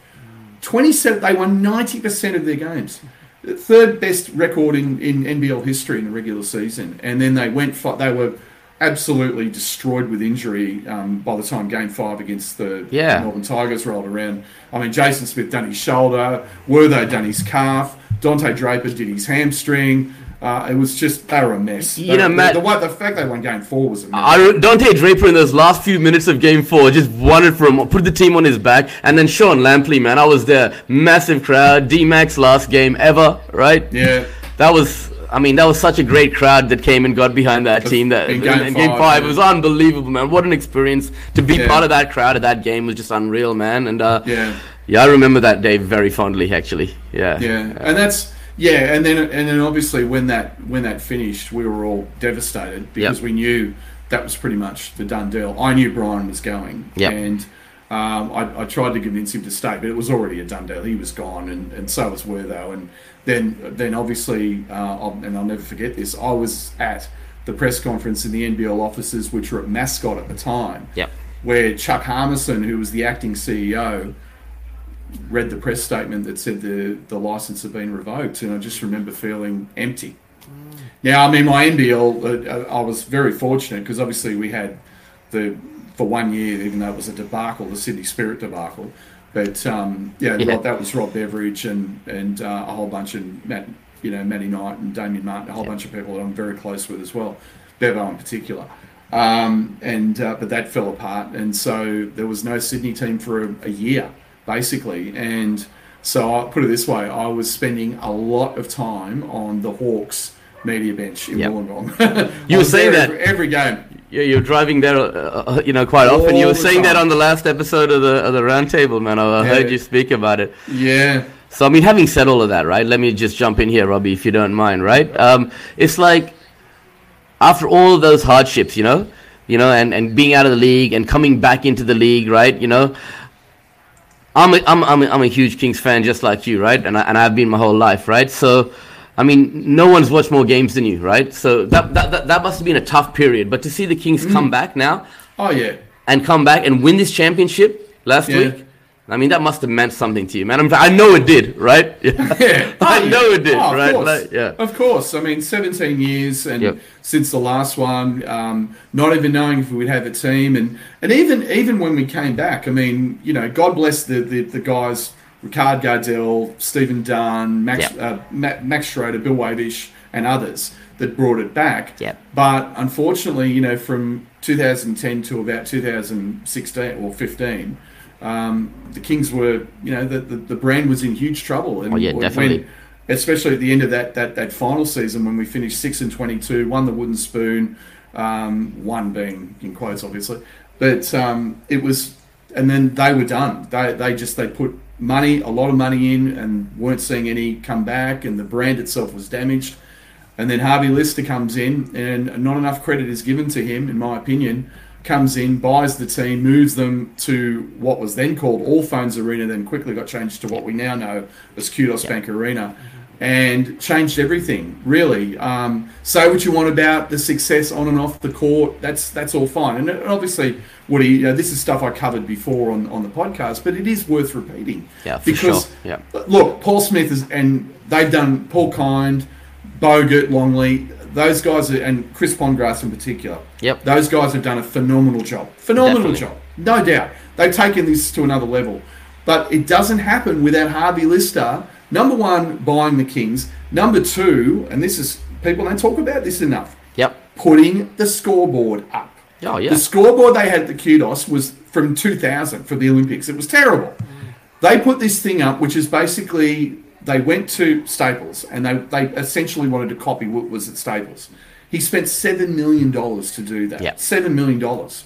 27, they won 90% of their games. Third best record in, in NBL history in the regular season. And then they went, they were absolutely destroyed with injury um, by the time game five against the Yeah. Melbourne Tigers rolled around. I mean, Jason Smith done his shoulder, Wortho done his calf, Dontaye Draper did his hamstring. Uh, it was just they were a mess. You They know, Matt- the, the, the fact they won game four was a mess. I, Dontaye Draper in those last few minutes of Game Four just wanted for him, put the team on his back, and then Sean Lampley, man, I was there, massive crowd, D Max last game ever, right? yeah, That was, I mean, that was such a great crowd that came and got behind that team. That in in, game in game five, it was unbelievable, man. What an experience to be Yeah. part of that crowd at that game was just unreal, man. And uh, yeah. yeah, I remember that day very fondly, actually. Yeah, Yeah, and that's yeah, and then and then obviously when that when that finished, we were all devastated because Yep. we knew that was pretty much the done deal. I knew Brian was going, Yep. and Um, I, I, tried to convince him to stay, but it was already a done deal. He was gone, and, and so was Wortho. And then, then obviously, uh, I'll, and I'll never forget this. I was at the press conference in the NBL offices, which were at Mascot at the time, yep. where Chuck Harmison, who was the acting CEO, read the press statement that said the the license had been revoked, and I just remember feeling empty. Mm. Now, I mean, my NBL, uh, I was very fortunate because obviously we had the for one year, even though it was a debacle, the Sydney Spirit debacle. But um, yeah, yeah. Rob, that was Rob Beveridge and and uh, a whole bunch of Matt, you know, Matty Knight and Damian Martin, a whole yeah. bunch of people that I'm very close with as well, Bevo in particular. Um, and uh, but that fell apart, and so there was no Sydney team for a, a year basically. And so I put it this way: I was spending a lot of time on the Hawks media bench in yep. Wollongong. you were saying that every, every game. Yeah, you're driving there, uh, uh, you know, quite All often. You were saying time. that on the last episode of the of the roundtable, man. I yeah. heard you speak about it. Yeah. So I mean, having said all of that, right? Let me just jump in here, Robbie, if you don't mind, right? Um, it's like after all of those hardships, you know, you know, and, and being out of the league and coming back into the league, right? You know, I'm a, I'm, I'm, a, I'm a huge Kings fan just like you, right? And, I, and I've been my whole life, right? So, I mean, no one's watched more games than you, right? So that, that, that, that must have been a tough period. But to see the Kings mm. come back now. Oh, yeah. And come back and win this championship last yeah. week. I mean, that must have meant something to you, man. I'm, i know it did, right? Yeah, oh, I know it did, oh, right? Like, yeah, of course. I mean, 17 years, and yep. since the last one, um, not even knowing if we would have a team, and and even even when we came back, I mean, you know, God bless the the, the guys, Ricard Gardell, Stephen Dunn, Max yep. uh, Max Schroeder, Bill Wavish, and others that brought it back. Yep. But unfortunately, you know, from 2010 to about 2016 or 15 um, the Kings were, you know, the, the, the, brand was in huge trouble. And oh, yeah, definitely. When, especially at the end of that, that, that final season when we finished 6 and 22, won the wooden spoon, um, one being in quotes, obviously. But um, it was, and then they were done. They, they just, they put money, a lot of money in and weren't seeing any come back, and the brand itself was damaged. And then Harvey Lister comes in, and not enough credit is given to him, in my opinion comes in, buys the team, moves them to what was then called Allphones Arena, then quickly got changed to what we now know as Qudos Bank Arena, and changed everything. Really, um, say what you want about the success on and off the court. That's that's all fine, and obviously, You know, this is stuff I covered before on on the podcast, but it is worth repeating. Yeah, because sure. yeah. look, Paul Smith is, and they've done Paul Kind, Bogut, Longley those guys are, and Chris Pongrass in particular. Yep. Those guys have done a phenomenal job. Phenomenal Definitely. job, no doubt. They've taken this to another level, but it doesn't happen without Harvey Lister. Number one, buying the Kings. Number two, and this is people don't talk about this enough. Yep. Putting the scoreboard up. Oh yeah. The scoreboard they had at the Qudos was from 2000 for the Olympics. It was terrible. They put this thing up, which is basically they went to Staples and they, they essentially wanted to copy what was at Staples. He spent seven million dollars to do that. Yep. Seven million dollars.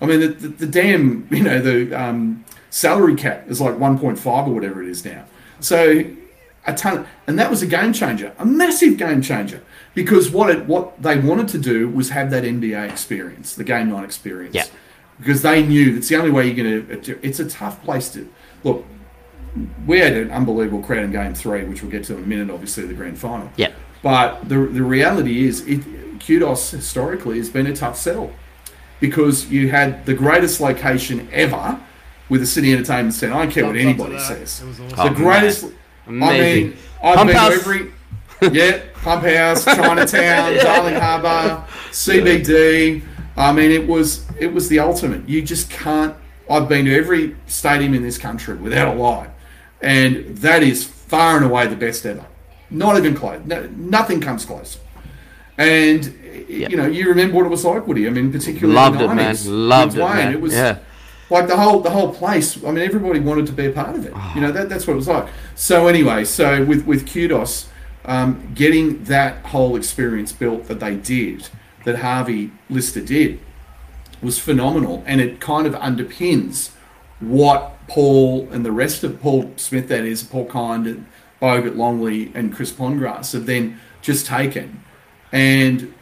I mean, the, the, the, damn, you know, the um, salary cap is like 1.5 or whatever it is now. So a ton, and that was a game changer, a massive game changer, because what it what they wanted to do was have that NBA experience, the game night experience. Yeah. Because they knew that's the only way you're going to. It's a tough place to look we had an unbelievable crowd in game three, which we'll get to in a minute, obviously, the grand final. Yeah. But the, the reality is, it, Qudos historically has been a tough sell because you had the greatest location ever with the City Entertainment Centre. I don't care what anybody says. Oh, awesome. The greatest. Amazing. I mean, I've Pump been house. every. Yeah, Pump House, Chinatown, Darling Harbour, CBD. I mean, it was it was the ultimate. You just can't. I've been to every stadium in this country without a lie and that is far and away the best ever. Not even close. No, nothing comes close. And yep. you know, you remember what it was like, Woody. I mean, particularly loved in the 90s, it, man. Loved it, man. It was yeah. like the whole the whole place. I mean, everybody wanted to be a part of it. Oh. You know, that, that's what it was like. So anyway, so with with Qudos, um, getting that whole experience built that they did, that Harvey Lister did, was phenomenal, and it kind of underpins what Paul and the rest of Paul Smith, that is, Paul Kind and Bogut Longley and Chris Pongrass have then just taken and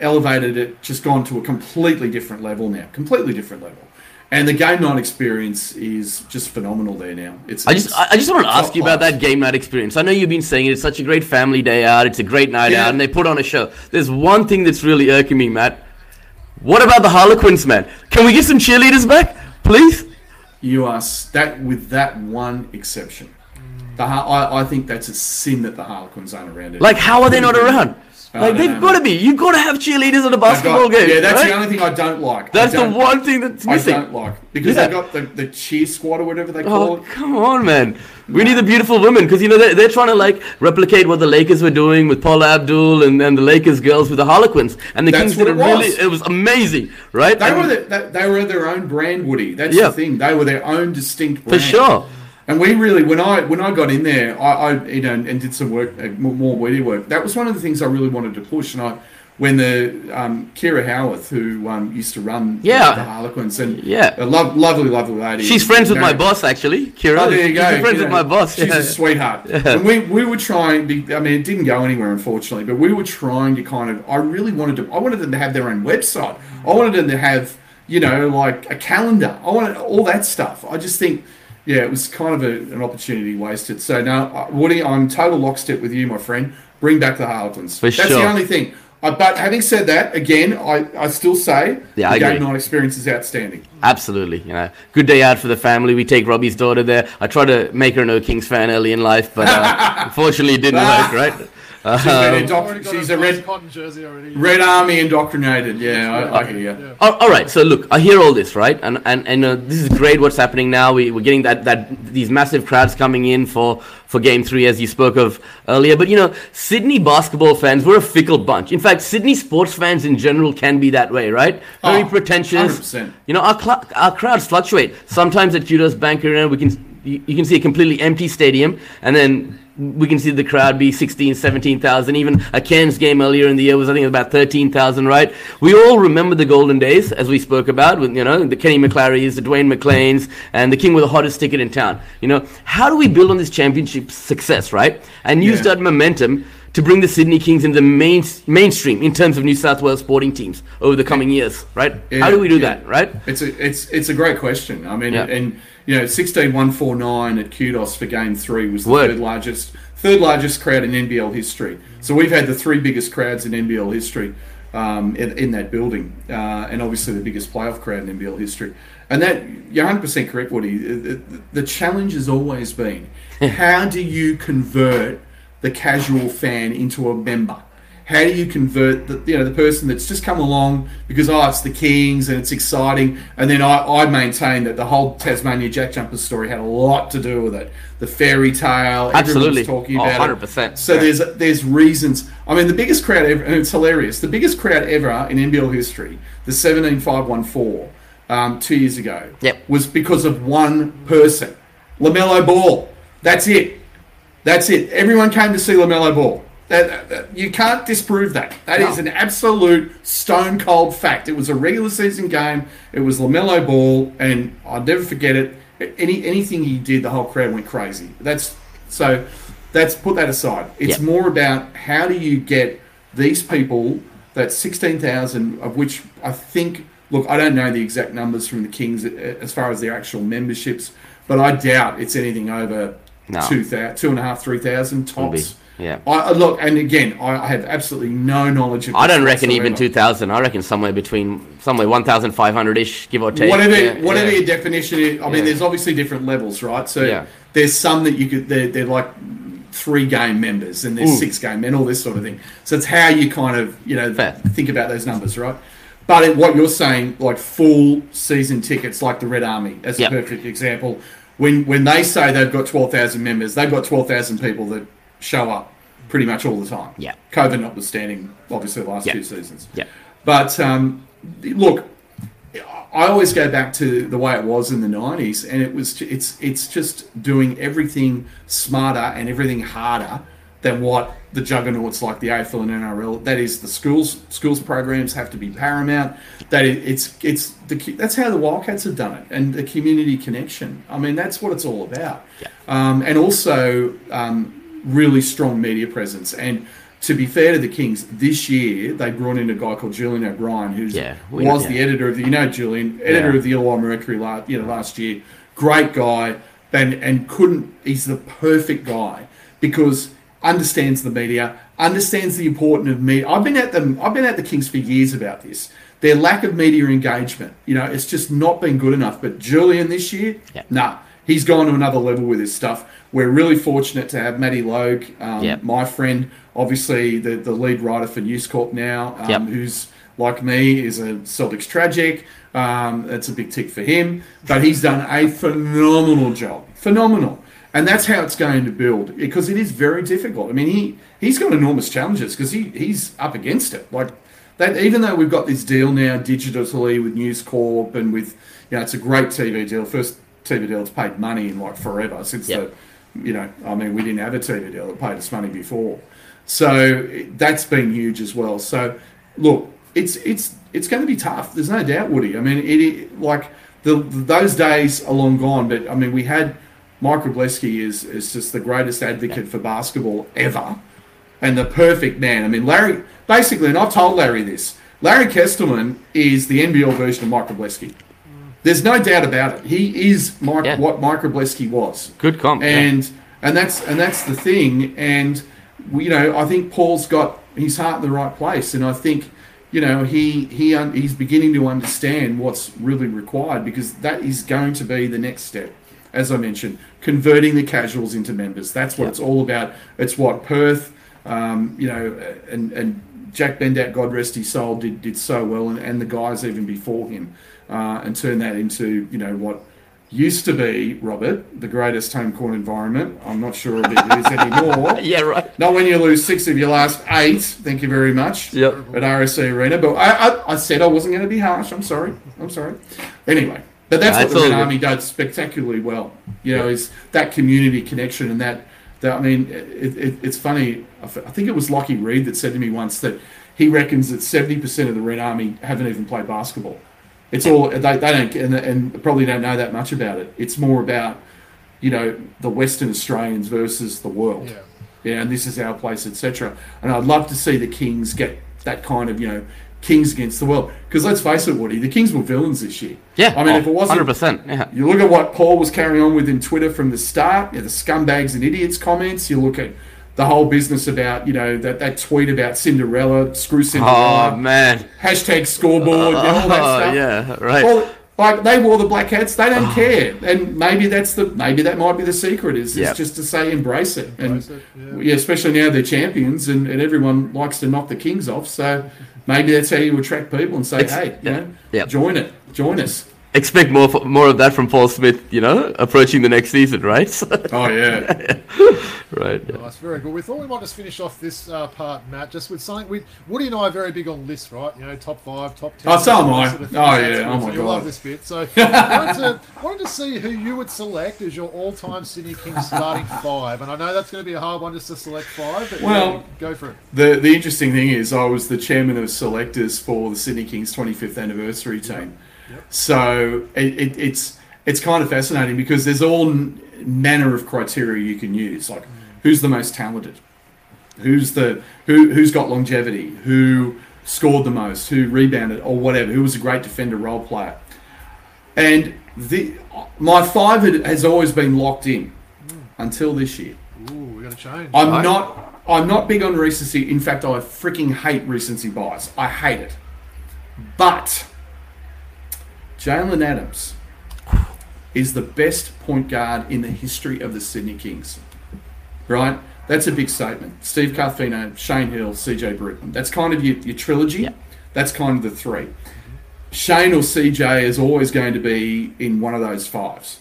elevated it, just gone to a completely different level now, completely different level. And the game night experience is just phenomenal there now. It's I just, I just want to ask you about that game night experience. I know you've been saying it, it's such a great family day out. It's a great night Yeah. out, and they put on a show. There's one thing that's really irking me, Matt. What about the Harlequins, man? Can we get some cheerleaders back, please? You are that with that one exception. The I, I think that's a sin that the Harlequins aren't around it. Like, how are they not around? I Like, they've know. got to be. You've got to have cheerleaders at a basketball got- game. Yeah, that's right? the only thing I don't like. That's the don't- one thing that's I don't like because Yeah. they've got the, the cheer squad or whatever they oh, call Oh, it. come on, man. We need the beautiful women because, you know, they're, they're trying to, like, replicate what the Lakers were doing with Paula Abdul and, and the Lakers girls with the Harlequins. And the That's Kings what did it really, was. it was amazing, right? They And- were the, they, they were their own brand, Woody. That's Yeah. the thing. They were their own distinct brand. for sure. And we really, when I when I got in there, I, I you know and did some work, uh, more media work. That was one of the things I really wanted to push. And I, when the um, Kira Howarth, who um, used to run Yeah. the Harlequins, and Yeah. a lo- lovely, lovely lady. She's friends with You know, my boss, actually. Kira. Oh, there you go. She's friends you with my boss. She's yeah. a sweetheart. And we, we were trying. be- I mean, it didn't go anywhere, unfortunately. But we were trying to kind of. I really wanted to. I wanted them to have their own website. I wanted them to have, you know, like a calendar. I wanted all that stuff. I just think, yeah, it was kind of a, an opportunity wasted. So now, uh, Woody, I'm total lockstep with you, my friend. Bring back the Harlequins. For That's sure. the only thing. Uh, but having said that, again, I, I still say Yeah, the I game agree. night experience is outstanding. Absolutely. You know, good day out for the family. We take Robbie's daughter there. I tried to make her no Kings fan early in life, but uh, unfortunately it didn't work, right? She's, been Um, indo- got she's a a red, cotton jersey already. Red Army indoctrinated. Yeah, I, I hear you. Yeah. all all right. So look, I hear all this, right? And and and uh, this is great. What's happening now? We, we're getting that that these massive crowds coming in for for Game Three, as you spoke of earlier. But you know, Sydney basketball fans, we're a fickle bunch. In fact, Sydney sports fans in general can be that way, right? Very Oh, pretentious. 100%. You know, our cl- our crowds fluctuate. Sometimes at Qudos Bank Arena, we can you, you can see a completely empty stadium, and then we can see the crowd be 16, 17,000. Even a Cairns game earlier in the year was, I think, about 13,000, right? We all remember the golden days, as we spoke about, with, you know, the Kenny McClarys, the Dwayne McClains, and the King with the hottest ticket in town. You know, how do we build on this championship success, right? And use Yeah. that momentum to bring the Sydney Kings into the main, mainstream in terms of New South Wales sporting teams over the coming years, right? Yeah, how do we do yeah. that, right? It's a it's it's a great question. I mean, and you know, sixteen one four nine at Qudos for Game Three was the Word. third largest third largest crowd in NBL history. So we've had the three biggest crowds in NBL history um, in, in that building, uh, and obviously the biggest playoff crowd in NBL history. And that you're 100 percent correct, Woody. The, the, the challenge has always been how do you convert the casual fan into a member? How do you convert the you know the person that's just come along because oh it's the Kings and it's exciting, and then I, I maintain that the whole Tasmania Jack Jumper story had a lot to do with it. The fairy tale, Absolutely. talking Oh, about 100%. it. So there's there's reasons. I mean, the biggest crowd ever, and it's hilarious. The biggest crowd ever in NBL history, the 17514, um, two years ago, Yep. was because of one person, Lamelo Ball. That's it. That's it. Everyone came to see Lamelo Ball. That, that- you can't disprove that. That is No. an absolute stone cold fact. It was a regular season game. It was Lamelo Ball, and I'll never forget it. Any anything he did, the whole crowd went crazy. That's so. That's put that aside. It's Yeah. more about how do you get these people. That sixteen thousand, of which I think. Look, I don't know the exact numbers from the Kings uh, as far as their actual memberships, but I doubt it's anything over No. two thou- two and a half, three thousand tops. Yeah. I, I look, and again, I, have absolutely no knowledge of. I don't reckon even 2,000. I reckon somewhere between, somewhere 1,500 ish, give or take. Whatever, Yeah, whatever yeah. your definition is. I mean, Yeah. there's obviously different levels, right? So Yeah. there's some that you could. They're, they're like three game members, and there's Mm. six game and all this sort of thing. So it's how you kind of you know Fair. think about those numbers, right? But what you're saying, like full season tickets, like the Red Army, as Yep. a perfect example. When when they say they've got twelve thousand members, they've got twelve thousand people that show up pretty much all the time. Yeah. COVID notwithstanding, obviously the last Yeah. two seasons. Yeah. But um, look, I always go back to the way it was in the '90s, and it was it's it's just doing everything smarter and everything harder than what the juggernauts like the AFL and NRL. That is, the schools schools programs have to be paramount. That it, it's it's the that's how the Wildcats have done it, and the community connection. I mean, that's what it's all about. Yeah. Um, and also um, really strong media presence and to be fair to the Kings, this year they brought in a guy called Julian O'Brien, who Yeah, was yeah. the editor of the, you know, Julian, editor Yeah. of the Illawarra Mercury last, you know, last year. Great guy, and and couldn't. He's the perfect guy because understands the media, understands the importance of media. I've been at them. I've been at the Kings for years about this. Their lack of media engagement, you know, it's just not been good enough. But Julian this year, Yeah. nah, he's gone to another level with his stuff. We're really fortunate to have Matty Logue, um, Yeah. my friend, obviously the, the lead writer for News Corp now, um, Yep. who's like me is a Celtics tragic. Um, that's a big tick for him, but he's done a phenomenal job, phenomenal, and that's how it's going to build because it is very difficult. I mean, he he's got enormous challenges because he he's up against it. Like that, even though we've got this deal now digitally with News Corp and with you know it's a great TV deal, first TV deal that's paid money in like forever since Yep. the you know I mean we didn't have a TV deal that paid us money before, so that's been huge as well. So look, it's it's it's going to be tough. There's no doubt, Woody. I mean, it, it like the those days are long gone. But I mean, we had Mike Wrublewski is is just the greatest advocate for basketball ever, and the perfect man. I mean, Larry basically, and I've told Larry this. Larry Kestelman is the NBL version of Mike Wrublewski. There's no doubt about it. He is Mike, Yeah. what Mike Wrublewski was Good comp. yeah. and and that's and that's the thing and you know I think Paul's got his heart in the right place and I think you know he he un, he's beginning to understand what's really required because that is going to be the next step as I mentioned converting the casuals into members that's what Yeah. it's all about it's what Perth um, you know and and Jack Bendat God rest his soul did did so well and, and the guys even before him uh, and turn that into you know what used to be, Robert, the greatest home court environment. I'm not sure if it is anymore. yeah, right. Not when you lose six of your last eight. Thank you very much. Yep. At RAC Arena, but I, I, I said I wasn't going to be harsh. I'm sorry. I'm sorry. Anyway, but that's what the Red. Army does spectacularly well. You know, is that community connection and that. that I mean, it, it, it's funny. I think it was Lockie Reed that said to me once that he reckons that 70% of the Red Army haven't even played basketball. It's all they, they don't and, and probably don't know that much about it. It's more about you know the Western Australians versus the world. Yeah. Yeah, and this is our place, etc. And I'd love to see the Kings get that kind of you know Kings against the world. Because let's face it, Woody, the Kings were villains this year. Yeah. I mean, oh, if it oh, wasn't 100%. Yeah. you look at what Paul was carrying on with in Twitter from the start, you know, the scumbags and idiots comments. You look at the whole business about, you know, that, that tweet about Cinderella, screw Cinderella, Oh, man. hashtag scoreboard, you all that Oh, stuff. yeah, right. Well, like they wore the black hats, they don't oh. care, and maybe that's the maybe that might be the secret is, is Yep. just to say embrace it, Embrace and it, yeah. yeah, especially now they're champions, and, and everyone likes to knock the kings off. So maybe that's how you attract people and say, Ex- hey, you yeah. know, Yep. join it, join us. Expect more more of that from Paul Smith, you know, approaching the next season, right? Oh yeah. right. yeah. Nice, very good. We thought we might just finish off this uh, part, Matt, just with something. We Woody and I are very big on lists, right? You know, top five, top ten. Oh, so am I. that sort of. Oh, yeah. good. Oh, So my you God. love this bit. So, I wanted to, wanted to see who you would select as your all-time Sydney Kings starting five, and I know that's going to be a hard one just to select five, but Well- yeah, go for it. The the interesting thing is, I was the chairman of selectors for the Sydney Kings 25th anniversary team. So it, it, it's it's kind of fascinating because there's all manner of criteria you can use, like mm. who's the most talented, who's the who who's got longevity, who scored the most, who rebounded, or whatever, who was a great defender, role player, and the my five had, has always been locked in mm. until this year. Ooh, we got to change. I'm Right. not. I'm not big on recency. In fact, I freaking hate recency bias. I hate it. But Jalen Adams is the best point guard in the history of the Sydney Kings. Right? That's a big statement. Steve Carfino, Shane Hill, CJ Bruton. That's kind of your, your trilogy. That's kind of the three. Shane or CJ is always going to be in one of those fives.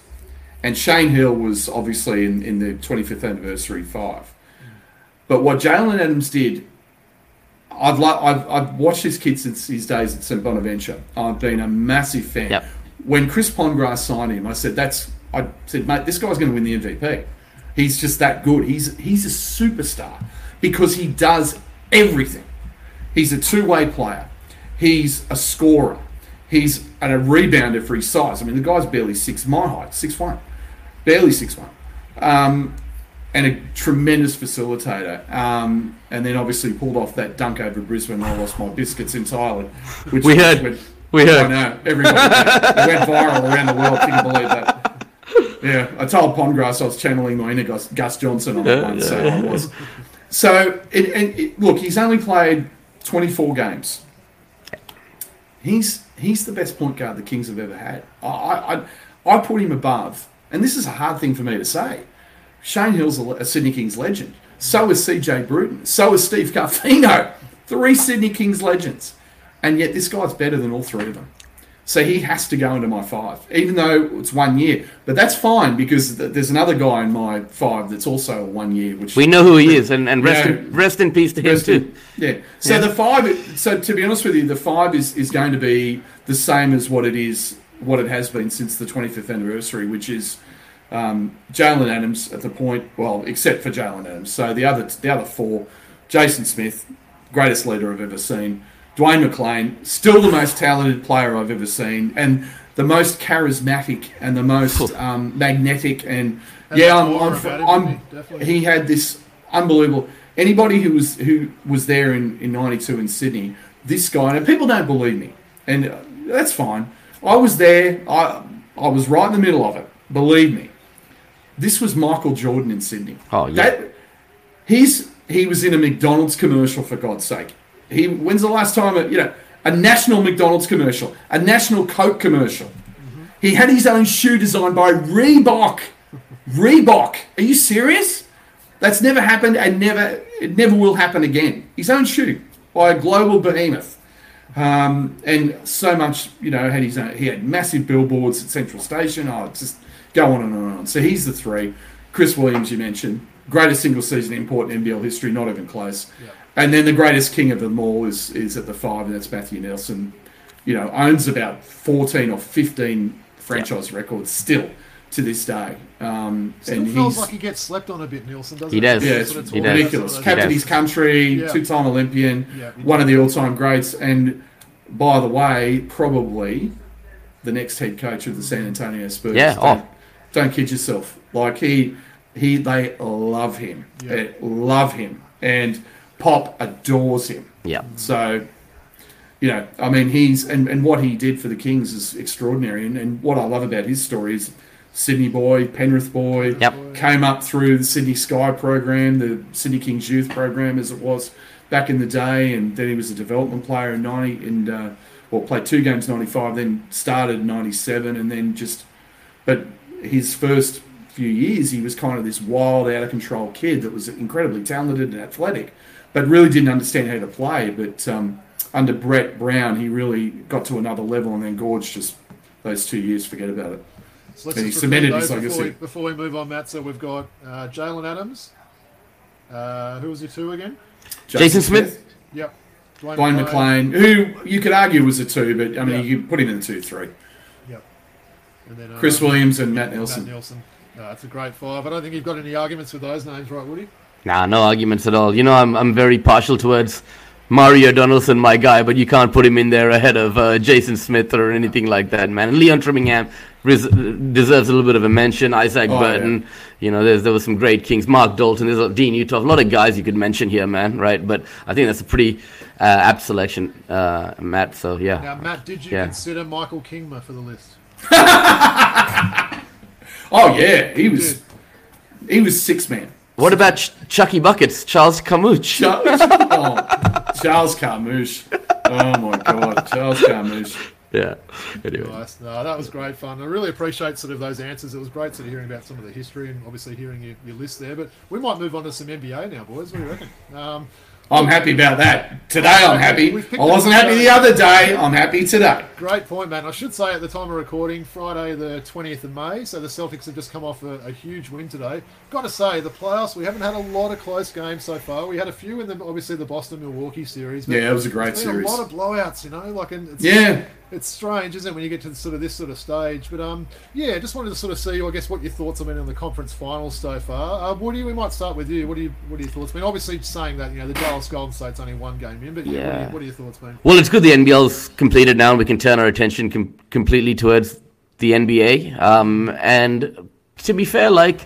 And Shane Hill was obviously in, in the 25th anniversary five. But what Jalen Adams did, I've, lo- I've I've watched this kid since his days at St Bonaventure. I've been a massive fan. Yep. When Chris Pongrass signed him, I said, "That's." I said, "Mate, this guy's going to win the MVP. He's just that good. He's he's a superstar because he does everything. He's a two-way player. He's a scorer. He's and a rebounder for his size. I mean, the guy's barely six my height, six one, barely six one. Um, and a tremendous facilitator. Um, and then obviously pulled off that dunk over Brisbane. I lost my biscuits entirely. Which We heard. went- We I heard. know everybody did. it went viral around the world. Can you believe that? Yeah, I told Pongrass I was channeling my inner Gus, Gus Johnson on that one, so I was. So, it, and it, look, he's only played 24 games. He's he's the best point guard the Kings have ever had. I, I, I- I put him above, and this is a hard thing for me to say. Shane Hill's a, a Sydney Kings legend. So is CJ Bruton. So is Steve Carfino. Three Sydney Kings legends. And yet this guy's better than all three of them. So he has to go into my five, even though it's one year. But that's fine because th- there's another guy in my five that's also one year. Which We know who he is, and, and rest, Yeah. in, rest in peace to him, too. in- Yeah. So the five. So to be honest with you, the five is, is going to be the same as what it is, what it has been since the 25th anniversary, which is um, Jalen Adams at the point. Well, except for Jalen Adams. So the other the other four, Jason Smith, greatest leader I've ever seen. Dwayne McClain, still the most talented player I've ever seen, and the most charismatic and the most um, magnetic. And Had yeah, I'm, I'm, I'm, he? Had this unbelievable. Anybody who was who was there in in '92 in Sydney, this guy, and people don't believe me, and uh, that's fine. I was there. I I was right in the middle of it. Believe me, this was Michael Jordan in Sydney. Oh, yeah. That he's he was in a McDonald's commercial for God's sake. He when's the last time a, you know a national McDonald's commercial, a national Coke commercial. He had his own shoe designed by Reebok. Reebok. Are you serious? That's never happened and never it never will happen again. His own shoe by a global behemoth. Um, and so much, you know, had his own, he had massive billboards at Central Station. Oh, it's just go on and on and on. So he's the three. Chris Williams, you mentioned, greatest single season import in NBL history, not even close. And then the greatest king of them all is is at the five, and that's Matthew Nielsen. You know, owns about fourteen or fifteen franchise records still to this day. Um, Still and feels he's like he gets slept on a bit, Nielsen, doesn't He it? does. yeah, it's he about does. ridiculous. some of Captain his country, Yeah. two-time Olympian, Yeah. one of the all-time greats, and by the way, probably the next head coach of the San Antonio Spurs. Yeah, oh. Don't kid yourself. Like he, he, they love him. Yeah. They love him, and Pop adores him. Yeah. So, you know, I mean, he's and, and what he did for the Kings is extraordinary. And, and what I love about his story is Sydney boy, Penrith boy, Yep. came up through the Sydney Sky program, the Sydney Kings youth program, as it was back in the day, and then he was a development player in ninety and uh, well, played two games ninety five, then started ninety seven, and then just. But his first few years, he was kind of this wild, out of control kid that was incredibly talented and athletic, but really didn't understand how to play. But um, under Brett Brown, he really got to another level, and then Gorge just those two years, forget about it. So let's And he just cemented his those before we, before we move on, Matt. So we've got uh, Jalen Adams. Uh, who was your two again? Jason Smith? Yep. Dwayne McClain, who you could argue was a two, but I mean, Yeah. you could put him in the two, three. Yep. And then uh, Chris Williams and Matt Nelson. Matt Nielsen. No, that's a great five. I don't think you've got any arguments with those names, right, Woody? Nah, no arguments at all. You know, I'm I'm very partial towards Mario Donaldson, my guy, but you can't put him in there ahead of uh, Jason Smith or anything like that, man. And Leon Trimmingham res- deserves a little bit of a mention. Isaac Oh, Burton, you know, there's, there was some great kings. Mark Dalton, there's a, Dean Utah, a lot of guys you could mention here, man, right? But I think that's a pretty uh, apt selection, uh, Matt. So yeah, Now, Matt, did you Yeah. consider Michael Kingma for the list? Oh yeah, he was Dude. he was six man. what about Ch- Chucky Buckets, Charles Carmouche? Charles, oh, Charles Carmouche. Oh my God, Charles Carmouche. yeah. Anyway. Nice. No, that was great fun. I really appreciate sort of those answers. It was great sort of hearing about some of the history and obviously hearing your, your list there. But we might move on to some NBA now, boys. What do you reckon? Um, I'm happy about that. Today I'm happy. I wasn't happy the other uh, day. I'm happy today. Great point, man. I should say at the time of recording, Friday the 20th of May, so the Celtics have just come off a, a huge win today. Got to say, the playoffs, we haven't had a lot of close games so far. We had a few in the obviously the Boston Milwaukee series. But Yeah, it was a great series. A lot of blowouts, you know. Like, and it's, Yeah. It's strange, isn't it, when you get to sort of this sort of stage? But um, yeah, just wanted to sort of see, I guess, what your thoughts have been on the conference finals so far. Uh, Woody, we might start with you. What do you, what are your thoughts? been? obviously saying that you know the Dallas Golden State's only one game in, but yeah, what, are Yeah. you, what are your thoughts, man? Well, it's good the NBL's completed now, and we can turn our attention com- completely towards the NBA. Um, and to be fair, like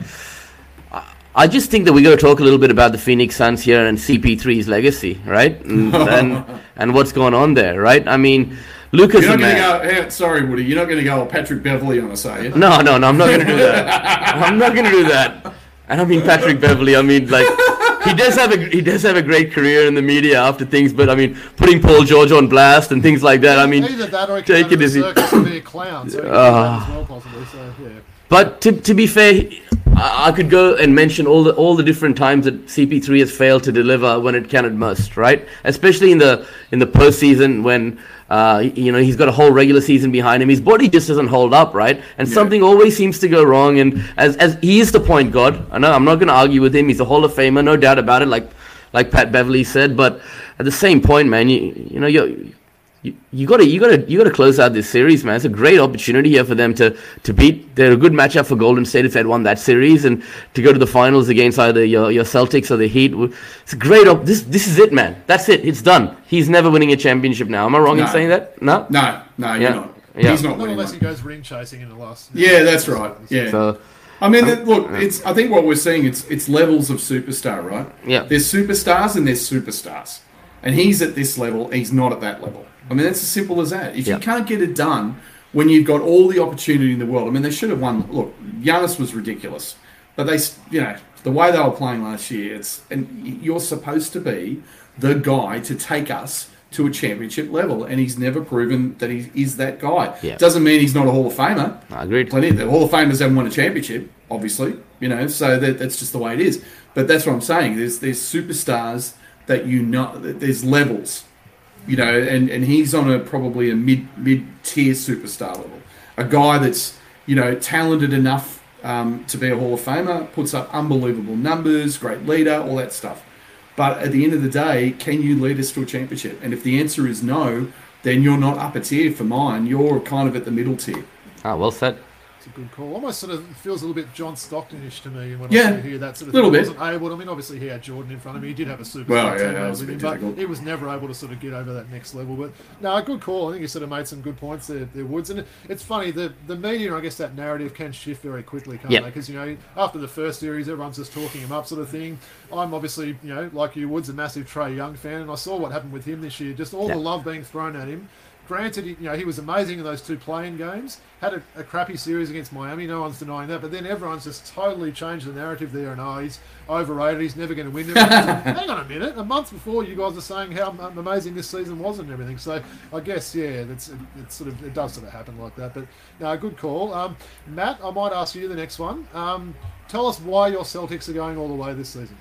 I just think that we got to talk a little bit about the Phoenix Suns here and CP3's legacy, right? And and, and what's going on there, right? I mean, Lucas. You're not man- going to go. Hey, sorry, Woody. You're not going to go Patrick Beverley on us, are you? No, no, no. I'm not gonna do that. I'm not gonna do that. I don't mean Patrick Beverley. I mean like he does have a he does have a great career in the media after things, but I mean putting Paul George on blast and things like that. I mean, Either that or he take it the as circus and be a clown. So he can do Ah. that as well, possibly. So, yeah. But to, to be fair, I, I could go and mention all the all the different times that CP3 has failed to deliver when it can and must, right? Especially in the in the postseason when uh, you know he's got a whole regular season behind him. His body just doesn't hold up, right? And something always seems to go wrong. And as as he is the point guard, I know I'm not going to argue with him. He's a Hall of Famer, no doubt about it. Like like Pat Beverley said, but at the same point, man, you you know you you, you gotta you gotta you gotta close out this series, man. It's a great opportunity here for them to to beat. They're a good matchup for Golden State if they'd won that series and to go to the finals against either your, your Celtics or the Heat. It's a great. Op- this this is it, man. That's it. It's done. He's never winning a championship now. Am I wrong in saying that? No. No, no, you're Yeah. not. Yeah. He's not Not winning. unless he goes ring chasing in the last. Yeah, that's right. Yeah. So I mean, um, that- look, it's. I think what we're seeing it's it's levels of superstar, right? Yeah. There's superstars and there's superstars, and he's at this level. He's not at that level. I mean, that's as simple as that. If Yeah. you can't get it done when you've got all the opportunity in the world, I mean, they should have won. Look, Giannis was ridiculous, but they, you know, the way they were playing last year, it's and you're supposed to be the guy to take us to a championship level, and he's never proven that he is that guy. Yeah. Doesn't mean he's not a Hall of Famer I agree. plenty. The Hall of Famers haven't won a championship, obviously. You know, so that, that's just the way it is. But that's what I'm saying. There's there's superstars that you know. There's levels. You know, and, and he's on a probably a mid mid tier superstar level. A guy that's you know talented enough um, to be a Hall of Famer, puts up unbelievable numbers, great leader, all that stuff. But at the end of the day, can you lead us to a championship? And if the answer is no, then you're not upper tier for mine. You're kind of at the middle tier. Ah, well said. It's a good call. Almost sort of feels a little bit John Stockton-ish to me when Yeah. I hear that sort of Little thing. bit. He wasn't able. I mean, obviously he had Jordan in front of him. He did have a super Well, yeah, teammate that was a with him, bit but difficult. he was never able to sort of get over that next level. But no, a good call. I think he sort of made some good points there, there Woods. And it's funny the the media, I guess that narrative can shift very quickly, can't Yeah. they? Because you know after the first series, everyone's just talking him up, sort of thing. I'm obviously you know like you, Woods, a massive Trae Young fan, and I saw what happened with him this year. Just all Yeah. the love being thrown at him. Granted, you know he was amazing in those two playing games. Had a, a crappy series against Miami. No one's denying that. But then everyone's just totally changed the narrative there, and oh, he's overrated. He's never going to win. Hang on a minute. A month before, you guys are saying how amazing this season was and everything. So I guess yeah, that's it's sort of it does sort of happen like that. But no, good call, um, Matt. I might ask you the next one. Um, tell us why your Celtics are going all the way this season.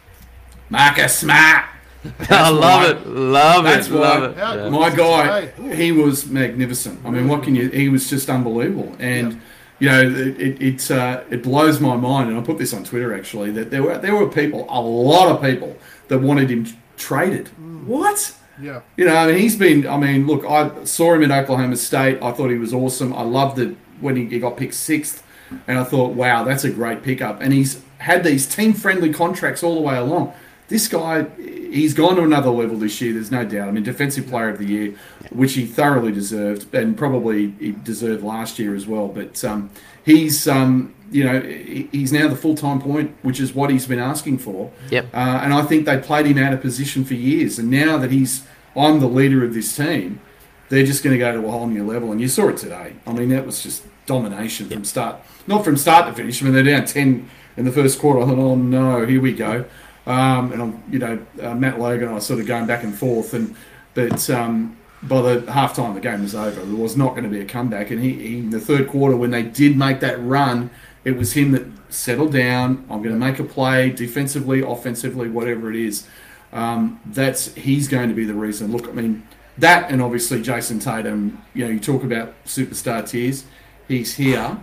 Marcus Smart. I love why. it. Love That's it. why. Love it. Yeah. My guy, he was magnificent. I mean, what can you? He was just unbelievable, and you know, it it it, uh, it blows my mind. And I put this on Twitter actually that there were there were people, a lot of people that wanted him traded. What? Yeah, You know, I mean, he's been. I mean, look, I saw him in Oklahoma State. I thought he was awesome. I loved it when he, he got picked sixth, and I thought, wow, that's a great pickup. And he's had these team-friendly contracts all the way along. This guy, he's gone to another level this year. There's no doubt. I mean, defensive player of the year, which he thoroughly deserved, and probably he deserved last year as well. But um, he's, um, you know, he's now the full-time point, which is what he's been asking for. Yep. Uh, and I think they played him out of position for years. And now that he's, I'm the leader of this team, they're just going to go to a whole new level. And you saw it today. I mean, that was just domination from start, not from start to finish. I mean, they're down ten in the first quarter. I thought, oh no, here we go. Um, and I'm, you know, uh, Matt Logan and I sort of going back and forth. And but um, by the half time the game was over. There was not going to be a comeback. And he, he in the third quarter when they did make that run, it was him that settled down. I'm going to make a play defensively, offensively, whatever it is. Um, that's he's going to be the reason. Look, I mean that, and obviously Jayson Tatum. You know, you talk about superstar tiers. He's here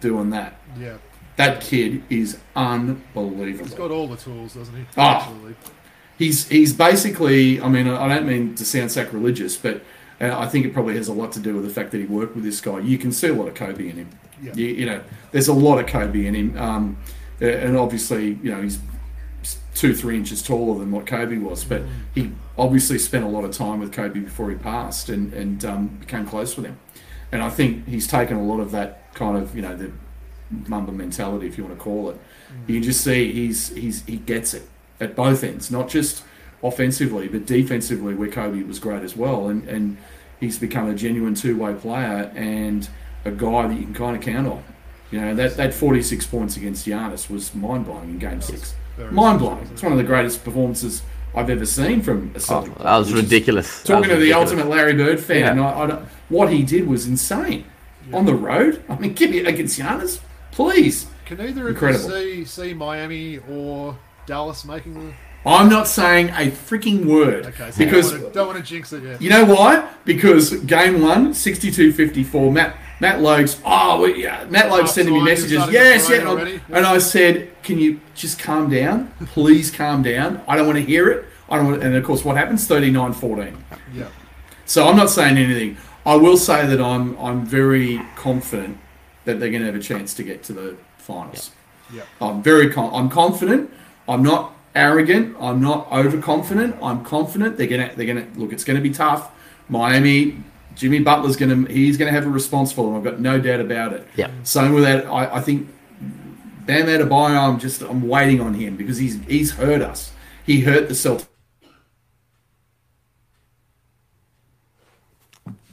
doing that. yeah. That kid is unbelievable. He's got all the tools, doesn't he? Ah. Absolutely. he's he's basically. I mean, I don't mean to sound sacrilegious, but uh, I think it probably has a lot to do with the fact that he worked with this guy. You can see a lot of Kobe in him. Yeah. You, you know, there's a lot of Kobe in him, um, and obviously, you know, he's two, three inches taller than what Kobe was, but he obviously spent a lot of time with Kobe before he passed, and and um, became close with him. And I think he's taken a lot of that kind of, you know, the Mamba mentality, if you want to call it. You can just see he's he's he gets it at both ends, not just offensively, but defensively, where Kobe was great as well, and and he's become a genuine two way player and a guy that you can kind of count on. You know that that 46 points against Giannis was mind blowing in Game Six. Mind blowing. It's one of the greatest performances I've ever seen from a Oh, that was which is- ridiculous. Talking was to the ultimate Larry Bird fan, Yeah. I, I don't, what he did was insane. On the road, I mean, give me against Giannis, please. Can either Incredible. of you see see Miami or Dallas making the? I'm not saying a freaking word Okay, so because don't, want to, don't want to jinx it yet. you know why? Because game one, 62-54, Matt Matt Logues. Oh, we, yeah, Matt Logues sending me messages. Yes, yeah. And I- And I said, "Can you just calm down? Please calm down. I don't want to hear it. I don't." Want, and of course, what happens? 39-14. Yeah. So I'm not saying anything. I will say that I'm I'm very confident that they're going to have a chance to get to the finals. Yeah. I'm very con- I'm confident. I'm not arrogant. I'm not overconfident. I'm confident they're gonna they're gonna look. It's going to be tough. Miami, Jimmy Butler's going to he's going to have a response for them. I've got no doubt about it. Yeah. Same with that. I, I think Bam Adebayo. I'm just I'm waiting on him because he's he's hurt us. He hurt the Celtics.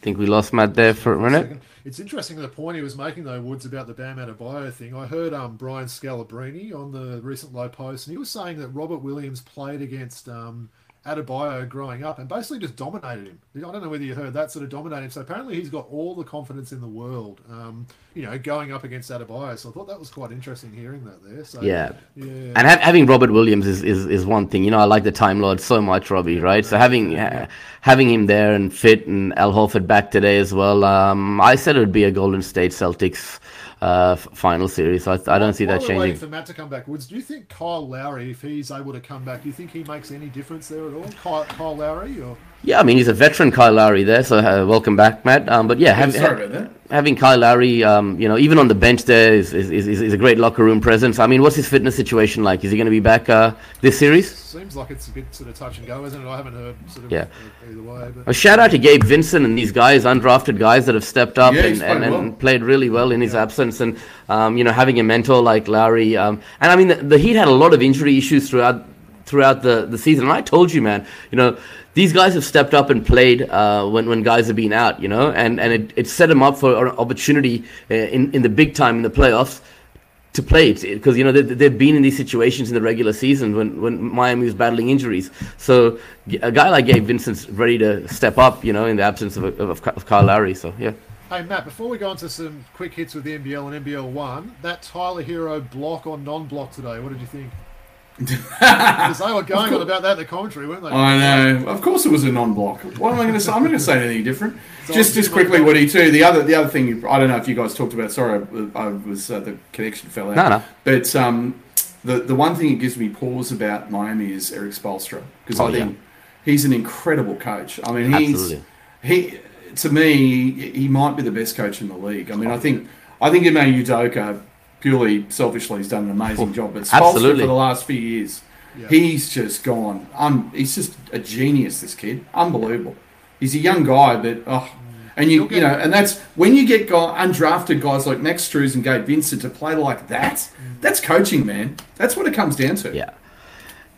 think we lost Matt there for a minute. It's interesting the point he was making though, Woods, about the Bam Adebayo thing. I heard um, Brian Scalabrine on the recent Low Post, and he was saying that Robert Williams played against um, Adebayo growing up and basically just dominated him. I don't know whether you heard that sort of dominated him. So apparently he's got all the confidence in the world, um, you know, going up against Adebayo. So I thought that was quite interesting hearing that there. So Yeah. yeah, And ha- having Robert Williams is, is, is one thing. You know, I like the Time Lord so much, Robbie, right? So having uh, having him there and fit and Al Horford back today as well. Um, I said it would be a Golden State Celtics uh, final series. I, I don't see that changing. for Matt to come back, Woods, do you think Kyle Lowry, if he's able to come back, do you think he makes any difference there at all? Kyle, Kyle Lowry, or Yeah, I mean he's a veteran, Kyle Lowry there. So uh, welcome back, Matt. Um, but yeah, have, Sorry about that. having Kyle Lowry, um, you know, even on the bench there is, is, is, is a great locker room presence. I mean, what's his fitness situation like? Is he going to be back uh, this series? seems like it's a bit sort of touch and go, isn't it? I haven't heard sort of Yeah. either way, but A shout out to Gabe Vincent and these guys, undrafted guys that have stepped up Yeah, and, and, played and well. played really well in his absence. And, um, you know, having a mentor like Lowry. Um, and I mean, the, the Heat had a lot of injury issues throughout throughout the, the season. And I told you, man, you know, these guys have stepped up and played uh, when, when guys have been out, you know, and, and it, it set them up for an opportunity uh, in, in the big time in the playoffs to play because you know they, they've been in these situations in the regular season when, when Miami was battling injuries. So a guy like Gabe Vincent's ready to step up, you know, in the absence of, of, of Kyle Lowry. So yeah, hey Matt, before we go on to some quick hits with the NBL and NBL one, that Tyler Herro block or non-block today, what did you think? Because they were going on about that in the commentary, weren't they? I know. Of course, it was a non-block. What am I going to say? I'm not going to say anything different. So just, just quickly, comment. Woody. Too. The other, the other thing. You, I don't know if you guys talked about. Sorry, I, I was uh, the connection fell out. No, no. But um, the the one thing that gives me pause about Miami is Erik Spoelstra because Oh, I think he's an incredible coach. I mean, he's Absolutely. he to me he might be the best coach in the league. I mean, I think I think Ime Udoka purely selfishly he's done an amazing job, but Spoelstra Absolutely. for the last few years. Yeah. He's just gone. Um, he's just a genius. This kid, unbelievable. He's a young guy, but oh, and you you know, and that's when you get guy, undrafted guys like Max Strus and Gabe Vincent to play like that. That's coaching, man. That's what it comes down to. yeah.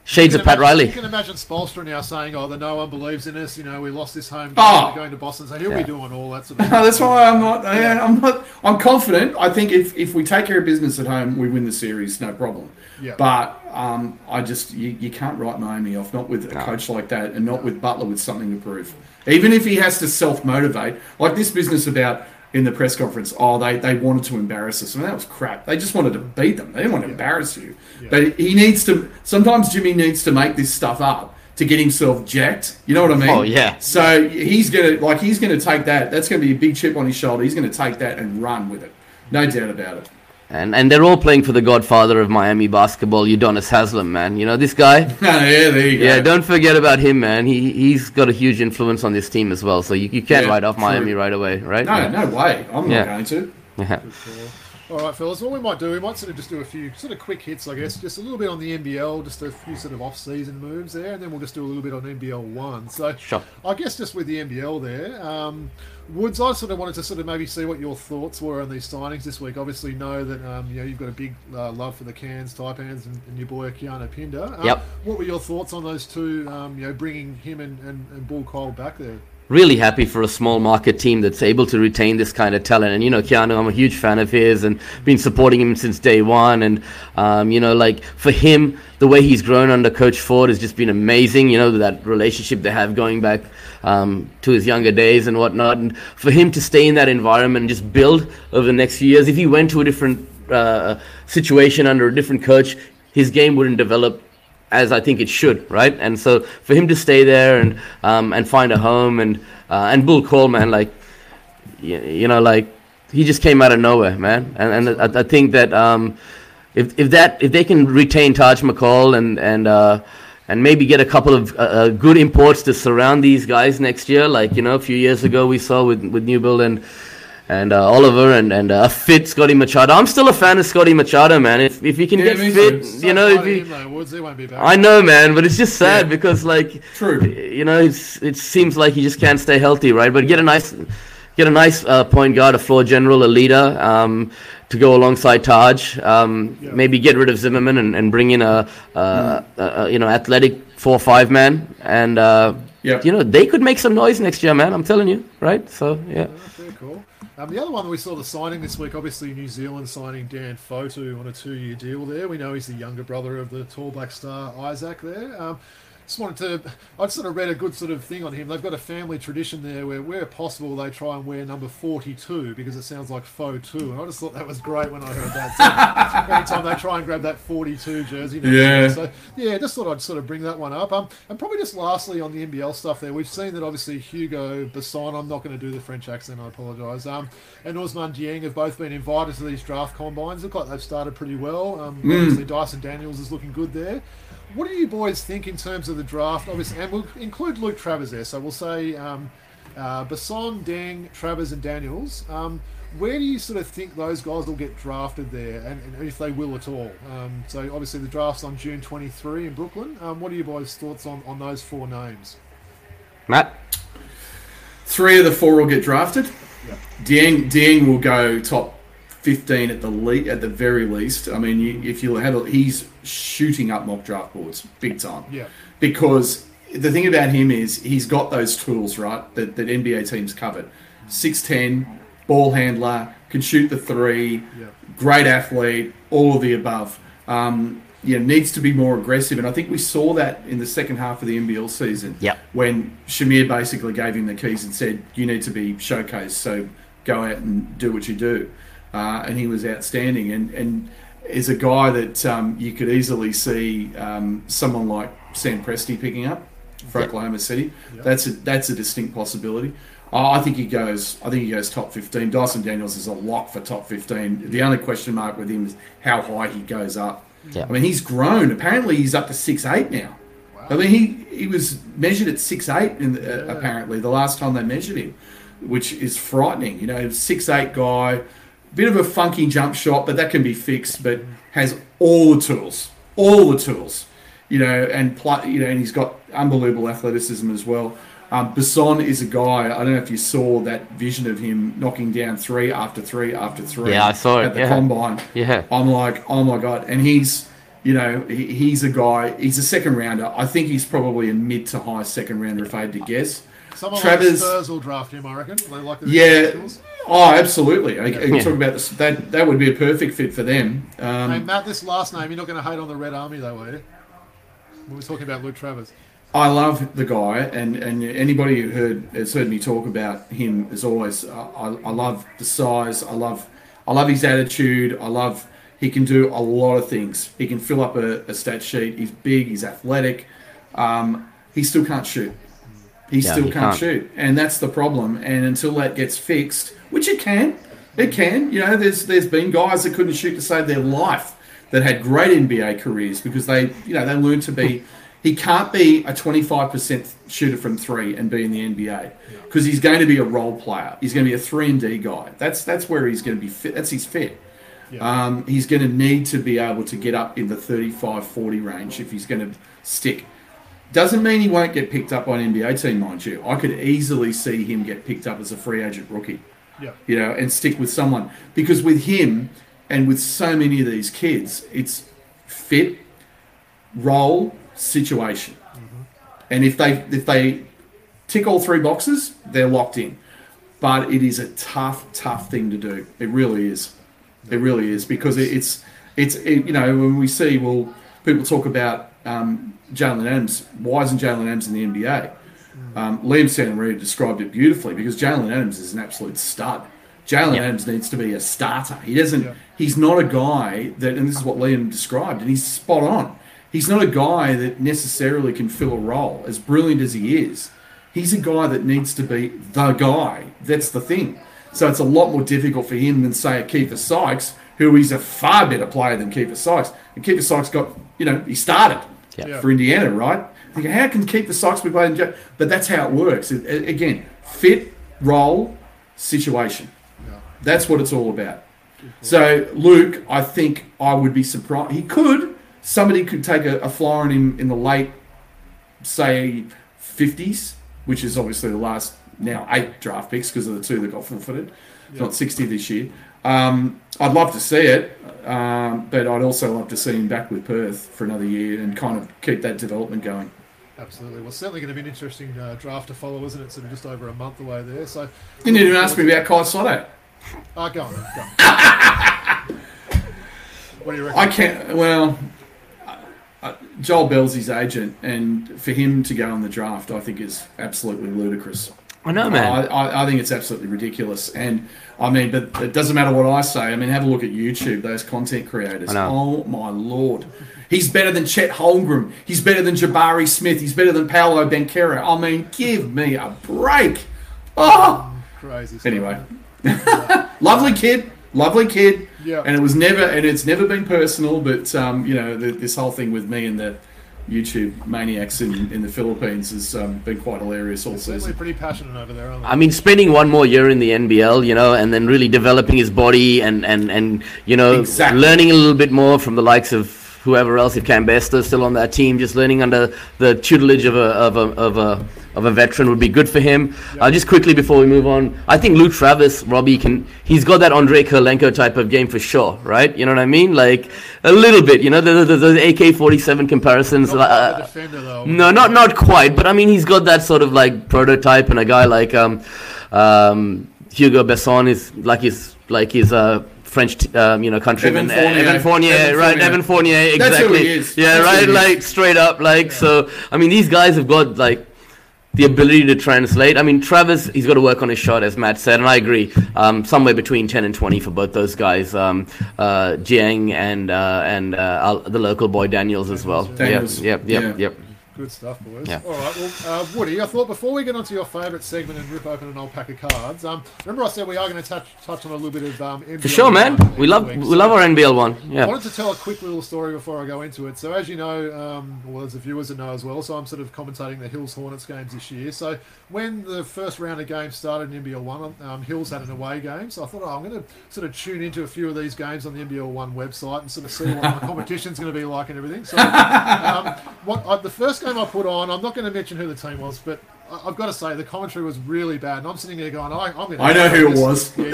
Shades You of can Pat imagine- Riley. You can imagine Spoelstra now saying, "Oh, the no one believes in us. You know, we lost this home game. Oh. We're going to Boston, so he'll Yeah. be doing all that sort of." No, that's why I'm not. I, I'm not. I'm confident. I think if, if we take care of business at home, we win the series, no problem. Yeah. But um, I just you, you can't write Miami off, not with a No. coach like that, and not with Butler with something to prove. Even if he has to self motivate, like this business about in the press conference, oh they, they wanted to embarrass us. I mean that was crap. They just wanted to beat them. They didn't want to embarrass you. Yeah. But he needs to. Sometimes Jimmy needs to make this stuff up to get himself jacked. You know what I mean? Oh, yeah. So he's gonna like he's gonna take that. That's gonna be a big chip on his shoulder. He's gonna take that and run with it. No doubt about it. And and they're all playing for the godfather of Miami basketball, Udonis Haslem, man. You know this guy. yeah, there you go. Yeah, don't forget about him, man. He he's got a huge influence on this team as well. So you, you can't Yeah, write off true. Miami right away, right? No, Yeah. no way. I'm Yeah. not going to. Yeah. All right, fellas. What we might do, we might sort of just do a few sort of quick hits, I guess. Just a little bit on the NBL, just a few sort of off-season moves there, and then we'll just do a little bit on NBL one. So, Sure. I guess just with the NBL there, um, Woods, I sort of wanted to sort of maybe see what your thoughts were on these signings this week. Obviously, know that um, you know you've got a big uh, love for the Cairns, Taipans, and, and your boy Keanu Pinder. Um, Yep. What were your thoughts on those two? Um, you know, bringing him and, and, and Bul Kuol back there. Really happy for a small market team that's able to retain this kind of talent. And you know, Keanu, I'm a huge fan of his and been supporting him since day one. And um, you know, like for him, the way he's grown under Coach Forde has just been amazing. You know, that relationship they have going back um, to his younger days and whatnot. And for him to stay in that environment and just build over the next few years, if he went to a different uh, situation under a different coach, his game wouldn't develop as I think it should, right? And so for him to stay there and um, and find a home and uh, and Bul Kuol, man, like you, you know, like he just came out of nowhere, man. And and I, I think that um, if if that if they can retain Taj McCall and and uh, and maybe get a couple of uh, uh, good imports to surround these guys next year, like you know, a few years ago we saw with with Newbill and and uh, Oliver and and uh, fit Scotty Machado. I'm still a fan of Scotty Machado, man. If if he can Yeah, get fit, too. you know, if hi he, him, Woods, won't be back. I know, man, but it's just sad Yeah. because, like, True. you know, it's, it seems like he just can't stay healthy, right? But get a nice, get a nice uh, point guard, a floor general, a leader um, to go alongside Taj. Um, Yeah. Maybe get rid of Zimmerman and, and bring in a, uh, a, a you know athletic four five man, and uh, you know they could make some noise next year, man. I'm telling you, right? So yeah. Cool. Um, the other one that we saw the signing this week, obviously New Zealand signing Dan Fotu on a two-year deal there. We know he's the younger brother of the tall black star Isaac there. Um, just wanted to, I'd sort of read a good sort of thing on him. They've got a family tradition there where, where possible, they try and wear number 42 because it sounds like faux two. And I just thought that was great when I heard that. So anytime they try and grab that 42 jersey. next Yeah. year. So yeah, just thought I'd sort of bring that one up. Um, and probably just lastly on the NBL stuff there, we've seen that obviously Hugo Besson, I'm not going to do the French accent, I apologise, um, and Ousmane Dieng have both been invited to these draft combines. Look like they've started pretty well. Um, Obviously Dyson Daniels is looking good there. What do you boys think in terms of the draft? Obviously, and we'll include Luke Travers there. So we'll say um, uh, Besson, Dieng, Travers, and Daniels. Um, where do you sort of think those guys will get drafted there, and, and if they will at all? Um, so obviously the draft's on June 23 in Brooklyn. Um, what are you boys' thoughts on, on those four names? Matt. Three of the four will get drafted. Dieng, Dieng will go top 15 at the le- at the very least. I mean, you, if you have a, he's shooting up mock draft boards big time. Yeah. Because the thing about him is he's got those tools, right? That, that NBA teams covered. 6'10, ball handler, can shoot the three, Yeah. great athlete, all of the above. Um, yeah, needs to be more aggressive, and I think we saw that in the second half of the NBL season. Yep. When Shamir basically gave him the keys and said, "You need to be showcased, so go out and do what you do," uh, and he was outstanding. And and is a guy that um, you could easily see um, someone like Sam Presti picking up for Yep. Oklahoma City. Yep. That's a that's a distinct possibility. Oh, I think he goes. I think he goes top fifteen. Dyson Daniels is a lock for top fifteen. The only question mark with him is how high he goes up. Yeah. I mean, he's grown. Apparently, he's up to six eight now. Wow. I mean, he he was measured at six eight. In the, uh, apparently, the last time they measured him, which is frightening. You know, six eight guy, bit of a funky jump shot, but that can be fixed. But has all the tools, all the tools. You know, and pl- you know, and he's got unbelievable athleticism as well. Um, Besson is a guy. I don't know if you saw that vision of him knocking down three after three after three. Yeah, I saw it, at the yeah. combine. Yeah. I'm like, oh my god, and he's, you know, he's a guy. He's a second rounder. I think he's probably a mid to high second rounder if I had to guess. Someone Travers- like Spurs will draft him, I reckon. They like the Yeah. Skills. Oh, absolutely. I, I Yeah. talk about this. That that would be a perfect fit for them. Hey, Um, Matt, this last name, you're not going to hate on the Red Army, though, are you? We were talking about Luke Travers. I love the guy, and, and anybody who heard has heard me talk about him is always. Uh, I, I love the size. I love I love his attitude. I love he can do a lot of things. He can fill up a, a stat sheet. He's big. He's athletic. Um, he still can't shoot. He Yeah, still he can't, can't. shoot, and that's the problem. And until that gets fixed, which it can, it can. You know, there's there's been guys that couldn't shoot to save their life that had great NBA careers because they, you know, they learned to be. He can't be a 25% shooter from three and be in the NBA because he's going to be a role player. He's going to be a three and D guy. That's that's where he's going to be fit. That's his fit. Yeah. Um, he's going to need to be able to get up in the 35 40 range if he's going to stick. Doesn't mean he won't get picked up by an NBA team, mind you. I could easily see him get picked up as a free agent rookie, Yeah. you know, and stick with someone. Because with him and with so many of these kids, it's fit, role, situation. And if they if they tick all three boxes, they're locked in. But it is a tough, tough thing to do. It really is. It really is because it, it's it's it, you know when we see well people talk about um, Jalen Adams. Why isn't Jalen Adams in the NBA? Um, Liam Santamaria described it beautifully because Jalen Adams is an absolute stud. Jalen Yeah. Adams needs to be a starter. He doesn't. Yeah. He's not a guy that, and this is what Liam described, and he's spot on. He's not a guy that necessarily can fill a role. As brilliant as he is, he's a guy that needs to be the guy. That's the thing. So it's a lot more difficult for him than say a Keifer Sykes, who is a far better player than Keifer Sykes. And Keifer Sykes got, you know, he started Yeah. for Indiana, right? Thinking, how can keep the Sykes be playing? Ja-" But that's how it works. It- a- again, fit, role, situation. Yeah. That's what it's all about. So Luke, I think I would be surprised. He could. Somebody could take a, a flyer on him in the late, say, fifties, which is obviously the last now eight draft picks because of the two that got forfeited. It's Not sixty this year. Um, I'd love to see it, um, but I'd also love to see him back with Perth for another year and kind of keep that development going. Absolutely. Well, certainly going to be an interesting uh, draft to follow, isn't it? Sort of just over a month away there. So, You didn't even ask me about Kai Sotto. uh, go on. Go on. what do you reckon? I can't. Well, uh, Joel Bell's his agent, and for him to go on the draft, I think is absolutely ludicrous. I know, man. I, I, I think it's absolutely ridiculous. And I mean, but it doesn't matter what I say. I mean, have a look at YouTube, those content creators. I know. Oh my lord. He's better than Chet Holmgren. He's better than Jabari Smith. He's better than Paolo Banchero. I mean, give me a break. Oh, Crazy. stuff. anyway. lovely kid, lovely kid. Yeah. And it was never, and it's never been personal, but um, you know, the, this whole thing with me and the YouTube maniacs in, in the Philippines has um, been quite hilarious all Certainly season. pretty passionate over there, aren't they? I mean, spending one more year in the NBL, you know, and then really developing his body and, and, and you know, Exactly. learning a little bit more from the likes of whoever else, if Cambester's still on that team, just learning under the tutelage of a, of a, of a, of a veteran would be good for him. Uh, just quickly before we move on, I think Luke Travers, Robbie, can he's got that Andrei Kirilenko type of game for sure, right? You know what I mean? Like a little bit, you know, the, the, the AK-47 comparisons. Uh, defender, no, not not quite, but I mean he's got that sort of like prototype, and a guy like um, um, Hugo Besson is like his like his uh, French um, you know countryman Evan Fournier. Evan Fournier, right? Evan Fournier, exactly. who he is. Yeah, That's right. Like straight up, like so. I mean, these guys have got like the ability to translate. I mean, Travers, he's got to work on his shot, as Matt said, and I agree. Um, somewhere between ten and twenty for both those guys, um, uh, Dieng and uh, and uh, the local boy Daniels as well. Daniels. Yep, yep, Yeah. yep, yep. Good stuff, boys. Yeah. All right, well, uh, Woody, I thought before we get onto your favourite segment and rip open an old pack of cards, um, remember I said we are going to touch touch on a little bit of um, NBL For sure, man. We love week, we so- love our NBL one. I Yeah. wanted to tell a quick little story before I go into it. So, as you know, um, well, as the viewers that know as well, so I'm sort of commentating the Hills Hornets games this year. So, when the first round of games started in NBL One, um, Hills had an away game. So I thought, oh, I'm going to sort of tune into a few of these games on the NBL One website and sort of see what the competition's going to be like and everything. So, um, what I, the first game I put on, I'm not going to mention who the team was, but I've got to say the commentary was really bad, and I'm sitting there going, I, I'm going. I know who it was. Yeah, it,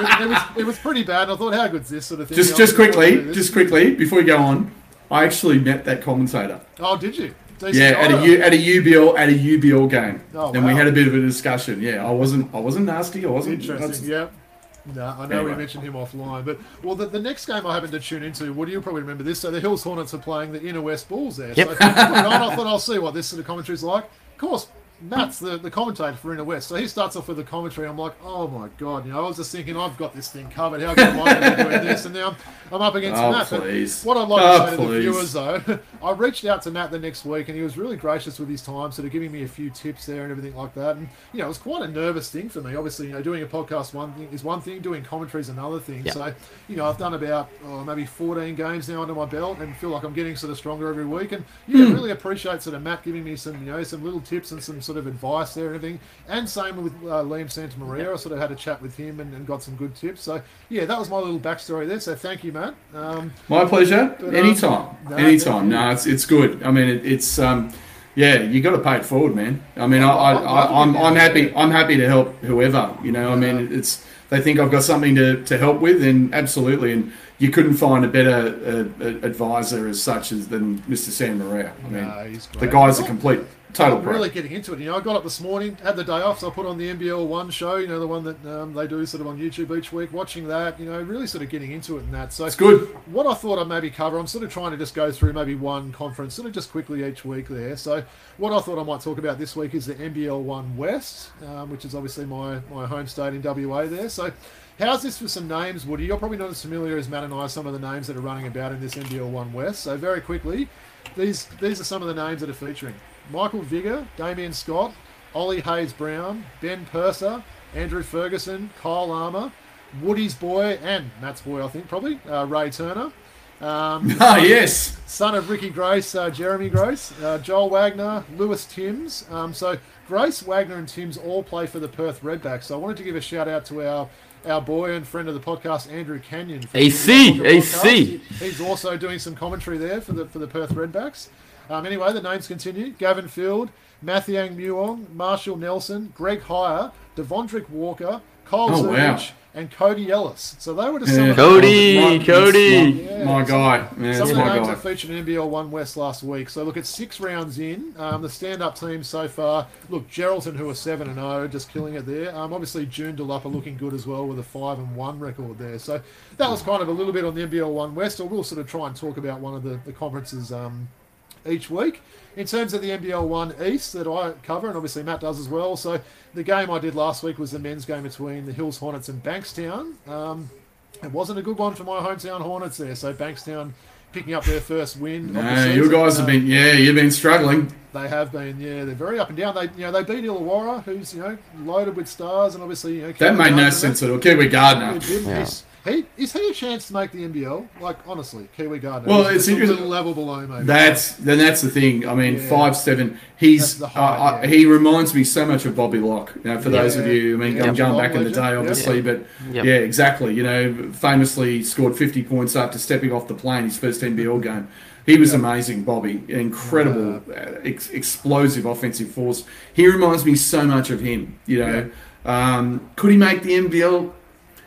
was, it, was, it was pretty bad. And I thought, how good's this sort of thing? Just just was looking forward to quickly, just quickly before we go on, I actually met that commentator. Oh, did you? Decent Yeah, at a U, at a UBL at a UBL game, Oh, and we had a bit of a discussion. Yeah, I wasn't I wasn't nasty. I wasn't. Interesting. Yeah. No, I know Anyway. we mentioned him offline, but well, the, the next game I happened to tune into. Woody, you'll probably remember this. So the Hills Hornets are playing the Inner West Bulls there. Yep. So I on, I thought I'll see what this sort of commentary's like. Of course, Matt's the, the commentator for Inner West, so he starts off with the commentary. I'm like, oh my god, you know, I was just thinking I've got this thing covered. How good am I going to be doing this? And now I'm, I'm up against Oh, Matt. But please. what I'd like Oh, to say to the viewers though, I reached out to Matt the next week, and he was really gracious with his time, sort of giving me a few tips there and everything like that. And you know, it was quite a nervous thing for me. Obviously, you know, doing a podcast one thing is one thing, doing commentary is another thing. Yeah. So, you know, I've done about oh, maybe 14 games now under my belt, and feel like I'm getting sort of stronger every week. And yeah, Hmm. really appreciate sort of Matt giving me some, you know, some little tips and some sort of advice there and everything. And same with uh, Liam Santamaria. I sort of had a chat with him and, and got some good tips. So yeah, that was my little backstory there. So thank you, man. Um, My pleasure. But, um, Anytime. no, Anytime. No, it's it's good. I mean, it, it's um, yeah, you got to pay it forward, man. I mean, I, I, I'm I, I'm I'm happy. I'm happy to help whoever. You know, I mean, it's they think I've got something to, to help with, and absolutely, and you couldn't find a better uh, uh, advisor as such as than Mr. San Maria. I mean, No, the guy's a complete total I'm really getting into it. You know, I got up this morning, had the day off, so I put on the NBL One show. You know, the one that um, they do sort of on YouTube each week. Watching that, you know, really sort of getting into it and that. So It's good. What I thought I'd maybe cover, I'm sort of trying to just go through maybe one conference, sort of just quickly each week there. So what I thought I might talk about this week is the NBL One West, um, which is obviously my my home state in WA there. So. How's this for some names, Woody? You're probably not as familiar as Matt and I, some of the names that are running about in this NBL One West. So very quickly, these these are some of the names that are featuring: Michael Vigor, Damien Scott, Ollie Hayes Brown, Ben Purser, Andrew Ferguson, Kyle Armour, Woody's boy and Matt's boy, I think probably uh, Ray Turner. Um, Ah, yes. son of Ricky Grace, uh, Jeremy Grace, uh, Joel Wagner, Lewis Timms. Um, so Grace, Wagner, and Timms all play for the Perth Redbacks. So I wanted to give a shout out to our our boy and friend of the podcast, Andrew Canyon. from AC. AC. He- He's also doing some commentary there for the for the Perth Redbacks. Um, anyway, the names continue: Gavin Field, Mathiang Muong, Marshall Nelson, Greg Heyer, Devondrick Walker, Kyle Oh, Zurich, wow. and Cody Ellis. So they were just some Yeah. of the Cody, My- Cody. My, my guy. Yeah, some of the my names guy. that featured in NBL One West last week. So look, at six rounds in. Um, the stand-up team so far. Look, Geraldton, who are seven and zero, just killing it there. Um, obviously, Joondalup looking good as well with a five and one record there. So that was kind of a little bit on the NBL One West. Or we'll sort of try and talk about one of the, the conferences um, each week. In terms of the NBL One East that I cover, and obviously Matt does as well. So the game I did last week was the men's game between the Hills Hornets and Bankstown. Um, it wasn't a good one for my hometown Hornets there. So Bankstown picking up their first win. of No, you season. guys have Um, been, yeah, you've been struggling. They have been, yeah. They're very up and down. They, you know, they beat Illawarra, who's you know loaded with stars, and obviously you know. That Kevin made no sense at all. Kiwi Gardner. Yeah. He's- He is he a chance to make the NBL? Like honestly, Kiwi Gardner. Well, He's it's just a interesting- little level below maybe. That's then. That's the thing. I mean, Yeah. five seven. He's That's the uh, height, uh, yeah. he reminds me so much of Bobby Locke. You know, for those of you. I mean, Yeah. I'm going Geelong back in the legend. day, Yeah. obviously, but Yep. yeah, exactly. You know, famously scored 50 points after stepping off the plane his first NBL game. He was amazing, Bobby. Incredible, uh, ex- explosive offensive force. He reminds me so much of him. You know, um, could he make the NBL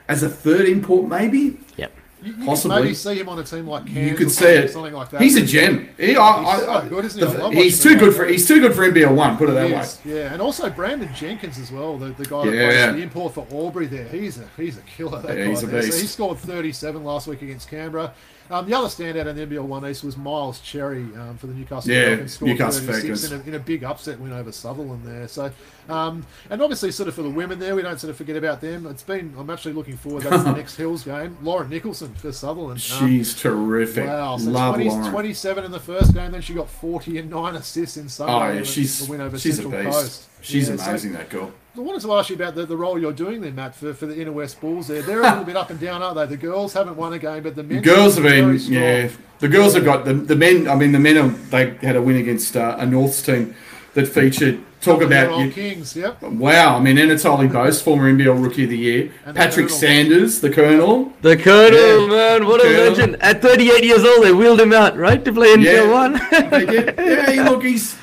as a third import? Maybe. Yep. You, you Possibly. could maybe see him on a team like Cairns You could or see it. something like that. He's a gem. He, I, I, He's so good, isn't he? The- he's too him good for he's too good for NBL one. Put it that He way. is, yeah, and also Brandon Jenkins as well, the, the guy that Yeah. plays the import for Albury there. He's a he's a killer. That Yeah, guy he's a there. So beast. he scored 37 last week against Canberra. Um, the other standout in the NBL One East was Miles Cherry um, for the Newcastle Yeah, Falcons. Scored Newcastle 36 Falcons. in a, in a big upset win over Sutherland there. So, um, and obviously, sort of for the women there, we don't sort of forget about them. It's been I'm actually looking forward. That's the next Hills game. Lauren Nicholson for Sutherland. Um, She's terrific. Wow, so Love 20, Lauren. 27 in the first game, then she got 40 and 9 assists in Sunday. Oh yeah, she's the win over she's a Central beast. Coast. She's Yeah, so amazing. that girl. I wanted to ask you about the, the role you're doing there, Matt, for, for the Inner West Bulls there. They're a little bit up and down, aren't they? The girls haven't won a game, but the The girls have been yeah. The girls have got the the men. I mean, the men have, they had a win against uh, a Norths team that featured. Talk about old you, Kings, yep. wow. I mean, Anatoly Bose, former NBL Rookie of the Year, And Patrick Colonel. Sanders, the Colonel. The Colonel, Yeah. man, what a Colonel. legend. At 38 years old, they wheeled him out, right, to play in Yeah. 1. They did. Yeah, look, he's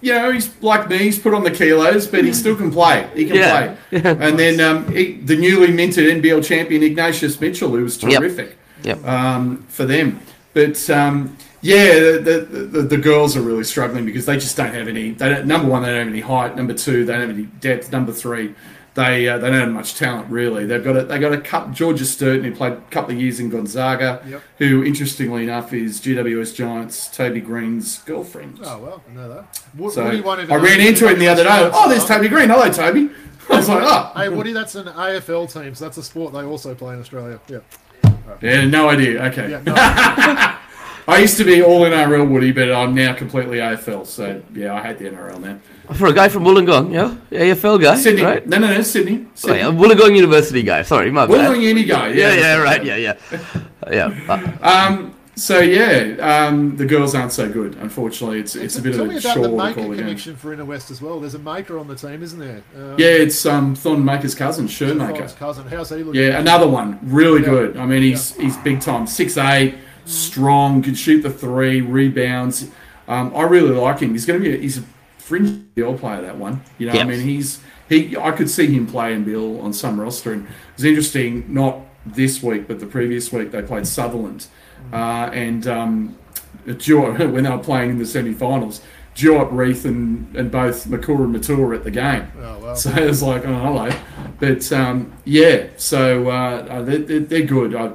you know he's like me. He's put on the kilos, but he still can play. He can Yeah. play. And then um, he, the newly minted NBL champion Ignatius Mitchell, who was Yep. terrific. Yep. um, for them. But um, yeah, the, the, the, the girls are really struggling because they just don't have any. They don't, number one, they don't have any height. Number two, they don't have any depth. Number three, they uh, they don't have much talent really. They've got a, they got a couple. Georgia Sturton, who played a couple of years in Gonzaga, Yep. who interestingly enough is GWS Giants Toby Greene's girlfriend. Oh, well, I know that. Wo- so even I ran into him the other day. Oh, there's. Toby Green. Hello, Toby. I was like, oh, Hey, Woody, that's an AFL team, so that's a sport they also play in Australia. Yeah. yeah, no idea. Okay. Yeah, no, I used to be all NRL Woody, but I'm now completely AFL. So yeah, I hate the NRL now. For a guy from Wollongong, yeah? AFL guy, Sydney, right? no, no, no, Sydney. Oh, yeah, Wollongong University guy, sorry, my bad. Wollongong uni guy. yeah, Yeah, yeah, right, yeah, yeah. Yeah. Um, so yeah, um, the girls aren't so good. Unfortunately, it's it's a bit Tell of me a about chore the to Maker call a game. connection for Inner West as well. There's a Maker on the team, isn't there? Um, Yeah, it's um, Thornton Maker's cousin, Thorne's Shermaker. cousin. How's he looking? Yeah, another one, really Yeah. good. I mean, he's he's big time, six eight, strong, can shoot the three, rebounds. Um, I really like him. He's going to be a, he's a fringe Bill player. That one, you know, Yes. I mean, he's he. I could see him playing Bill on some roster, and it's interesting. Not this week, but the previous week they played Sutherland, uh, and um, Jewett, when they were playing in the semi-finals. Jewett, Reith, and, and both McCool and Matul at the game. Oh, well. So it's like, oh, hello. But um, yeah, so uh, uh, they're, they're, they're good. Uh,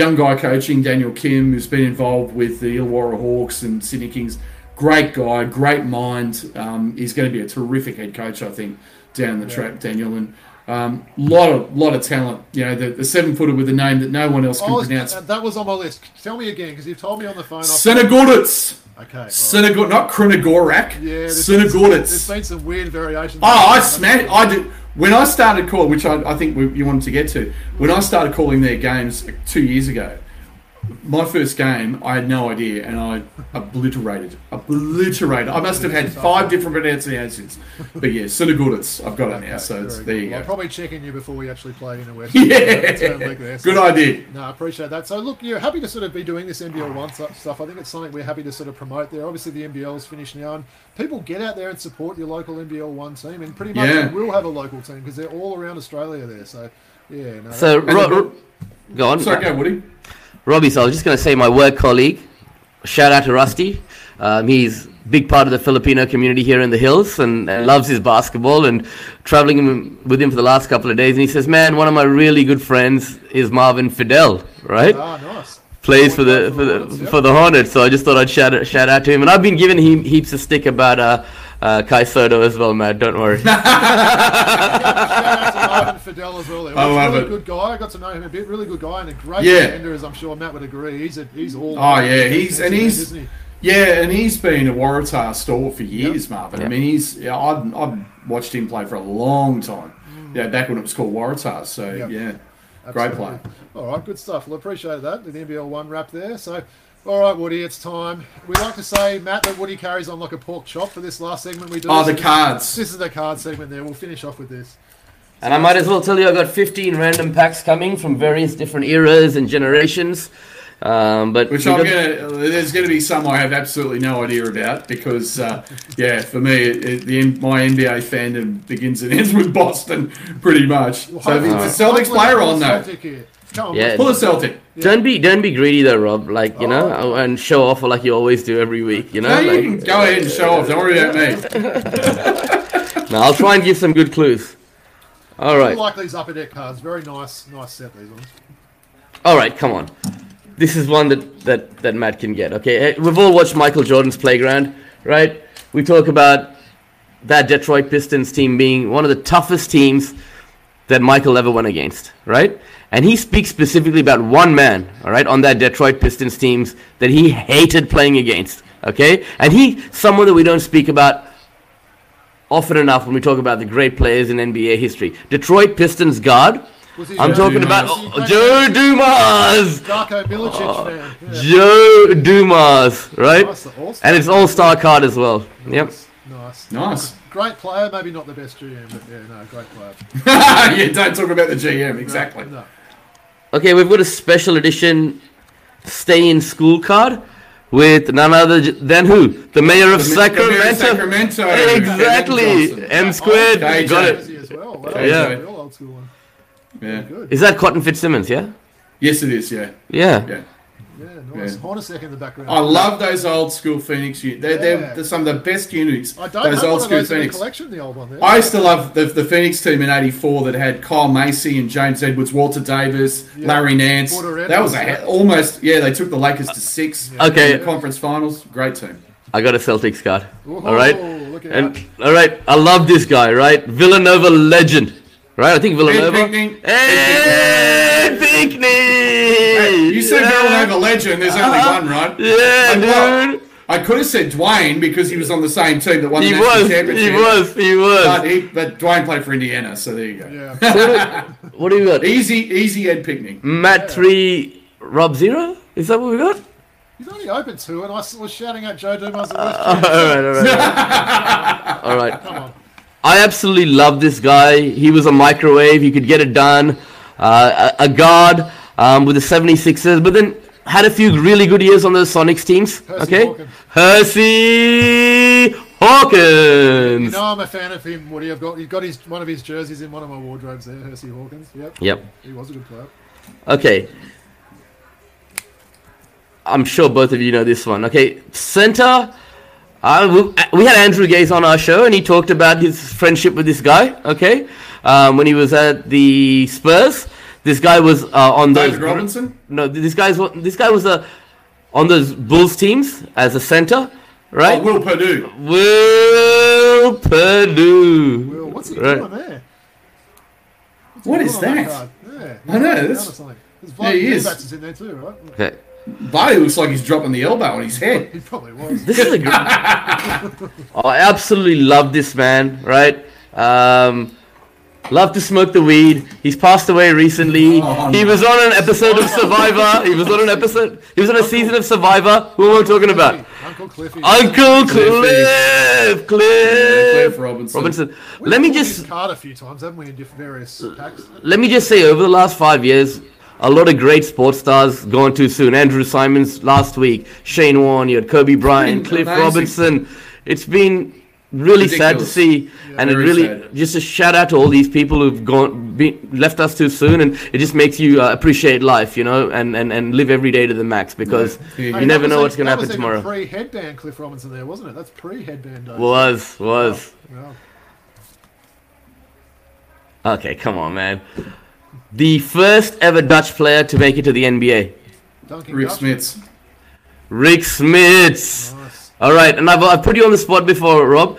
young guy coaching, Daniel Kim, who's been involved with the Illawarra Hawks and Sydney Kings. Great guy, great mind. Um, he's going to be a terrific head coach, I think, down the track, Daniel. And um, lot of lot of talent. You know, the, the seven footer with a name that no one else can Oh, pronounce. uh, that was on my list. Tell me again, because you've told me on the phone. Senegorditz. Okay. right. Senegor, not Krinagorak. Yeah, there's been, some, Senegorditz. there's been some weird variations. Oh, I smashed. I did when I started calling, which I, I think we, you wanted to get to. When I started calling their games two years ago, my first game, I had no idea, and I obliterated, obliterated. I must have had five different pronunciations, but yeah, Senegorditz. I've got it now, so it's, there you Well, I'm go. probably checking you before we actually play in the West. Yeah, Turn leg there, so- good idea. No, I appreciate that. So, look, you're happy to sort of be doing this NBL one stuff. I think it's something we're happy to sort of promote there. Obviously, the NBL is finished now, and people get out there and support your local NBL one team, and pretty much Yeah. you will have a local team because they're all around Australia there. So, yeah. No, So, And Ro- go on. Sorry, go Woody. Robbie, so I was just going to say my work colleague, shout out to Rusty. Um, he's big part of the Filipino community here in the hills and, and loves his basketball and traveling with him for the last couple of days. And he says, man, one of my really good friends is Marvin Fidel, right? ah, nice. Plays for the For the for the Hornets. So I just thought I'd shout out, shout out to him. And I've been giving him heaps of stick about uh, uh, Kai Sotto as well, Matt. Don't worry. Shout out to Ivan Fidel as well. There. I He's a love really it. good guy. I got to know him a bit. Really good guy and a great Yeah. defender, as I'm sure Matt would agree. He's a, he's all. Oh, yeah, he's- and he's- isn't he? Yeah, and he's been a Waratah stalwart for years, Marvin. I mean, he's yeah, I've, I've watched him play for a long time. Yeah, back when it was called Waratah. So Yep. yeah, great Absolutely. player. All right, good stuff. Well, appreciate that. The NBL one wrap there. So, all right, Woody, it's time. We like to say, Matt, that Woody carries on like a pork chop for this last segment we do. Oh, So the this- cards. This is the card segment there. We'll finish off with this. And I might as well tell you I've got 15 random packs coming from various different eras and generations. Um, but Which we I'm gonna. There's gonna be some I have absolutely no idea about because, uh, yeah, for me, it, it, the my NBA fandom begins and ends with Boston, pretty much. So if Hopefully it's a Celtics player on though. Celtic here. Come on, Yeah. Pull a Celtic. Don't be don't be greedy though, Rob. Like you know, Oh. and show off like you always do every week. You know, No, you like, can go ahead and show off. Don't worry about me. no, I'll try and give some good clues. All right. I like these upper deck cards. Very nice, nice set. These ones. all right, come on. This is one that that that Matt can get. Okay, we've all watched Michael Jordan's Playground, right? We talk about that Detroit Pistons team being one of the toughest teams that Michael ever went against, right? And he speaks specifically about one man, all right, on that Detroit Pistons teams that he hated playing against, okay? And he, someone that we don't speak about often enough when we talk about the great players in NBA history. Detroit Pistons guard. I'm Joe talking about oh, Joe Dumars. Darko Milicic oh, fan. Yeah. Joe Dumars, right? Nice. And it's all-star card as well. Yep. Nice, nice. Nice. Great player, maybe not the best GM, but yeah, no, great player. yeah, don't talk about the GM. Exactly. No. Okay, we've got a special edition stay in school card with none other than who? The mayor of The ma- the mayor of Sacramento. Sacramento. Exactly. M squared. Okay, Got it. As well. Okay, Yeah. Real old school one. Yeah. Is that Cotton Fitzsimmons? Yeah. Yes, it is. Yeah. Yeah. Yeah. Yeah, nice. Yeah. Hornacek in the background. I love those old school Phoenix units. They're, they're, Yeah. they're some of the best units. I don't those have old one of school those in the Phoenix. collection, the old one there. I used to love the, the Phoenix team in '84 that had Kyle Macy and James Edwards, Walter Davis, Yeah. Larry Nance. Porter that was a, almost yeah. They took the Lakers to six Okay. in the conference finals. Great team. I got a Celtics card. Whoa, all right. Look at And that. all right, I love this guy. Right, Villanova legend. Right, I think Villanova. Pinckney. Hey, Pinckney. Hey, you said Yeah. Villanova legend. There's only Uh-huh. one, right? Yeah, Like, well, dude. I could have said Dwayne because he was on the same team that won He the national was. championship. He was. He was. But, he, but Dwayne played for Indiana, so there you go. Yeah. What do we got? Easy, easy Ed Pinckney. Matt three, Rob zero. Is that what we got? He's only open two, and I was shouting at Joe Dumars the worst. all right, all right, all right. Come on. I absolutely love this guy. He was a microwave. He could get it done. Uh, a, a guard um, with the 76ers, but then had a few really good years on the Sonics teams. Hersey okay, Hawkins. Hersey Hawkins. You know I'm a fan of him, Woody. I've got he's got his one of his jerseys in one of my wardrobes there, Hersey Hawkins. Yep. Yep. He was a good player. Okay. I'm sure both of you know this one. Okay, center. Uh, we, we had Andrew Gaze on our show, and he talked about his friendship with this guy. Okay, um, when he was at the Spurs, this guy was uh, on those. David Robinson. No, this guy's this guy was a on those Bulls teams as a center, right? Oh, Will Perdue. Will Perdue. Well, what's he Right. doing there? What's he What doing is on that? Yeah, I know, he's that's- down. There's Yeah, he is. Divac in there too, right? Okay, Barty looks like he's dropping the elbow on his head. He probably was. this is a great. oh, I absolutely love this man, right? Um, love to smoke the weed. He's passed away recently. Oh, he was on an episode of Survivor. He was on an episode. He was on a season of Survivor. Who am I talking about? Uncle Cliffy. Uncle. Cliff. Cliff Cliff. Robinson. Robinson. We've Let me just card a few times, haven't we, in different various packs? let me just say, over the last five years, a lot of great sports stars gone too soon. Andrew Symonds last week, Shane Warne, you had Kobe Bryant, Cliff amazing. Robinson. It's been really sad to Ridiculous. see, and it really sad. just a shout out to all these people who've gone been, left us too soon, and it just makes you uh, appreciate life, you know, and, and, and live every day to the max because Yeah. you Hey, Hey, never know was what's going to happen was even tomorrow. Pre-headband Cliff Robinson there, wasn't it? That's pre-headband. Was was Wow. okay. Come on, man. The first ever Dutch player to make it to the NBA, Duncan Rick Dutchman. Smits. Rick Smits. Nice. All right, and I've, I've put you on the spot before, Rob.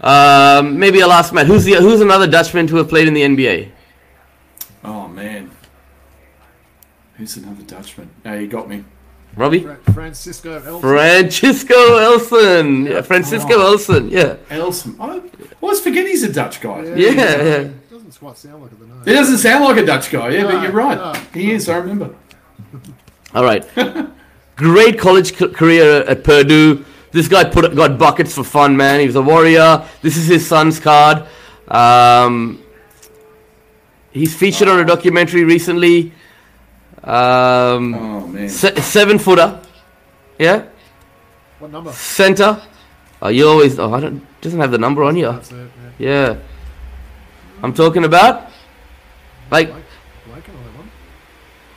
Um, maybe I'll ask Matt. Who's the who's another Dutchman who have played in the NBA? Oh man. Who's another Dutchman? Oh, you got me. Robbie? Fra- Francisco Elson. Francisco Elson. Yeah, Francisco Oh. Elson. Yeah. Elson. I always forget he's a Dutch guy. Yeah, Yeah, yeah. yeah. Doesn't quite sound like it, the name. He doesn't sound like a Dutch guy, yeah, No, but you're right. no. He is, I remember. All right. Great college c- career at Purdue. This guy put got buckets for fun, man. He was a warrior. This is his son's card. Um, he's featured on a documentary recently. Um, Oh man. se- seven footer. Yeah. What number? Center. Oh, you always. Oh, I don't. Doesn't have the number on you. That's it. Yeah. Yeah. I'm talking about like Blake, Blake and one.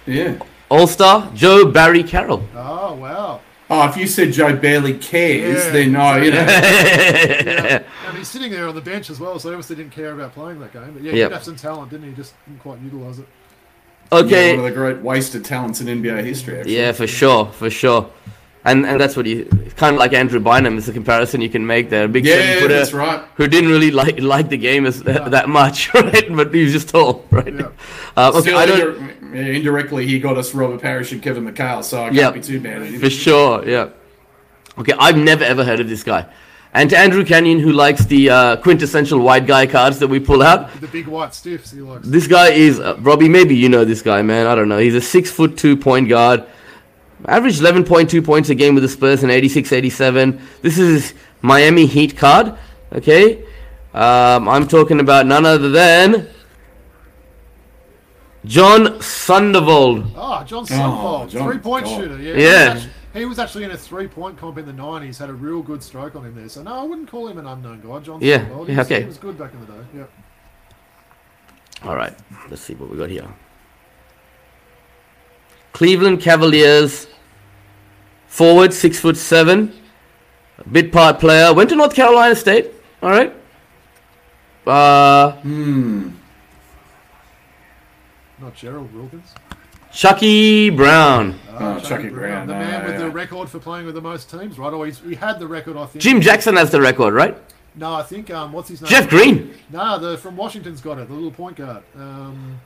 Yeah. All Star Joe Barry Carroll. Oh wow. Oh, if you said Joe barely cares, Yeah, then no, you know. Yeah. And he's sitting there on the bench as well, so he obviously didn't care about playing that game. But yeah, he Yep. did have some talent, didn't he? Just didn't quite utilise it. Yeah, okay. one of the great wasted talents in NBA history. Actually. Yeah, for sure, for sure. And and that's what you kind of like Andrew Bynum is the comparison you can make there. A big Yeah, footer that's right. who didn't really like like the game as Yeah. that much, right? But he was just tall, right? Yeah. Uh, okay, Still, I don't indir- yeah, indirectly, he got us Robert Parish and Kevin McHale, so I can't Yeah. be too mad at him. for sure, yeah. Okay, I've never ever heard of this guy. And to Andrew Canyon, who likes the uh, quintessential white guy cards that we pull out, The big white stiffs he likes. This guy is uh, Robbie. Maybe you know this guy, man. I don't know. He's a six foot two point guard. Averaged 11.2 points a game with the Spurs in 86 87. This is his Miami Heat card. Okay. Um, I'm talking about none other than John Sundvold. Ah, John Oh, Sundvold, John, three-point God. shooter. Yeah, Yeah. He was, actually, he was actually in a three-point comp in the '90s. Had a real good stroke on him there. So no, I wouldn't call him an unknown guy. John Yeah, Sundvold. He yeah, was, okay. He was good back in the day. Yeah. All right. Let's see what we got here. Cleveland Cavaliers. Forward, six foot seven. Bit part player. Went to North Carolina State. All right. Uh, Hmm. Not Gerald Wilkins. Chucky Brown. Oh, Chucky Brown, the no, man with yeah. the record for playing with the most teams, right? Or he had the record, I think. Jim Jackson has the record, right? No, I think um, what's his name? Jeff Green. No, the from Washington's got it. The little point guard. Um,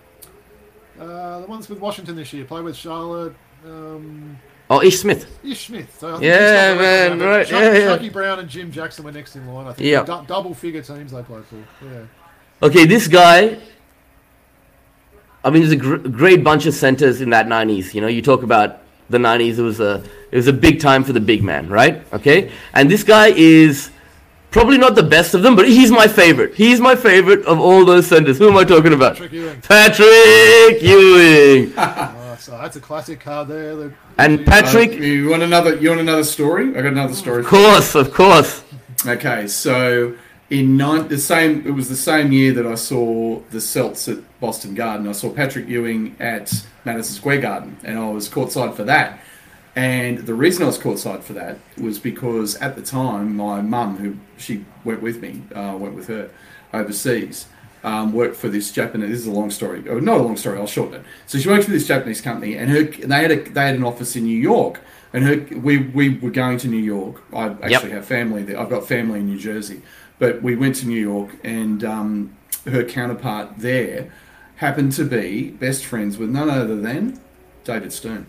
uh, the ones with Washington this year. Play with Charlotte. Um, Oh, Ish Smith. Ish Smith. So I think Yeah, he's got the record man, right, Chuck- yeah, yeah. Chucky Brown and Jim Jackson were next in line. I think. Yeah. Du- double figure teams they played for. Yeah. Okay, this guy. I mean, there's a gr- great bunch of centers in that 90s. You know, you talk about the '90s. It was a it was a big time for the big man, right? Okay, and this guy is probably not the best of them, but he's my favorite. He's my favorite of all those centers. Who am I talking about? Patrick Ewing. Patrick Ewing. Oh, so that's a classic card there. The- And Uh, Patrick, you want another? You want another story? I got another story. of course, of course. Okay, so in nine, the same, it was the same year that I saw the Celts at Boston Garden. I saw Patrick Ewing at Madison Square Garden, and I was courtside for that. And the reason I was courtside for that was because at the time, my mum, who she went with me, uh, went with her overseas, um, worked for this Japanese. This is a long story. Oh, not a long story. I'll shorten it. So she worked for this Japanese company, and her they had a, they had an office in New York. And her, we we were going to New York. I actually have family there. I've got family in New Jersey, but we went to New York, and um, her counterpart there happened to be best friends with none other than David Stern.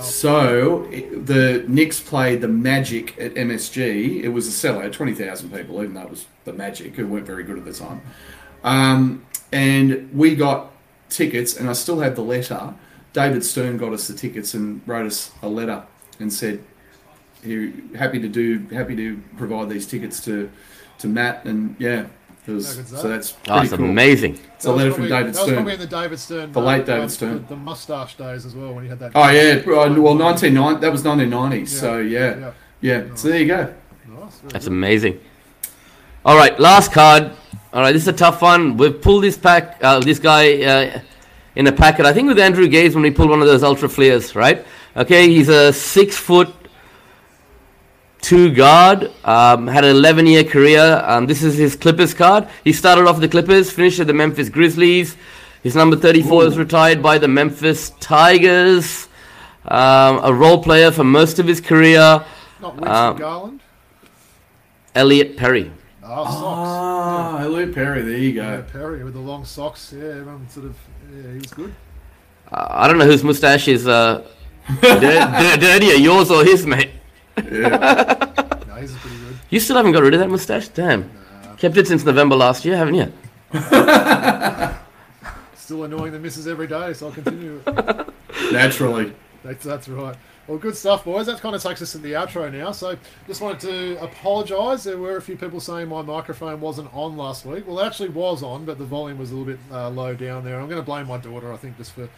So it, the Knicks played the Magic at MSG. It was a sellout, twenty thousand people, even though it was the Magic, who weren't very good at the time. Um, and we got tickets, and I still have the letter. David Stern got us the tickets and wrote us a letter and said, "Here, happy to do, happy to provide these tickets to to Matt." And yeah, it was, How so that's Oh, pretty it's cool. amazing. It's a That was letter from probably- David That was probably in the David Stern. The uh, late David uh, Stern. The, the mustache days as well when he had that. Oh yeah, well, nineteen ninety. That was nineteen ninety. So yeah, Yeah. yeah. So there you go. Nice. That's good. amazing. All right, last card. All right, this is a tough one. We've pulled this pack, uh, this guy uh, in a packet. I think with Andrew Gaze when we pulled one of those ultra flares, right? Okay, he's a six foot two guard. Um, had an 11 year career. Um, this is his Clippers card. He started off the Clippers, finished at the Memphis Grizzlies. His number 34 is retired by the Memphis Tigers. Um, a role player for most of his career. Not Winston Um, Garland. Elliot Perry. Oh, socks. Ah, Luke Perry. There you Yeah, go. Perry with the long socks. Yeah, everyone sort of. Yeah, he was good. Uh, I don't know whose mustache is uh, dir- dir- dirtier, yours or his, mate. Yeah. No, he's pretty good. You still haven't got rid of that mustache? Damn. Kept it since November last year, haven't you? Still annoying the missus every day, so I'll continue. Naturally. That's, that's right. Well, good stuff, boys. That kind of takes us to the outro now. So, just wanted to apologise. There were a few people saying my microphone wasn't on last week. Well, it actually was on, but the volume was a little bit uh, low down there. I'm going to blame my daughter, I think, just for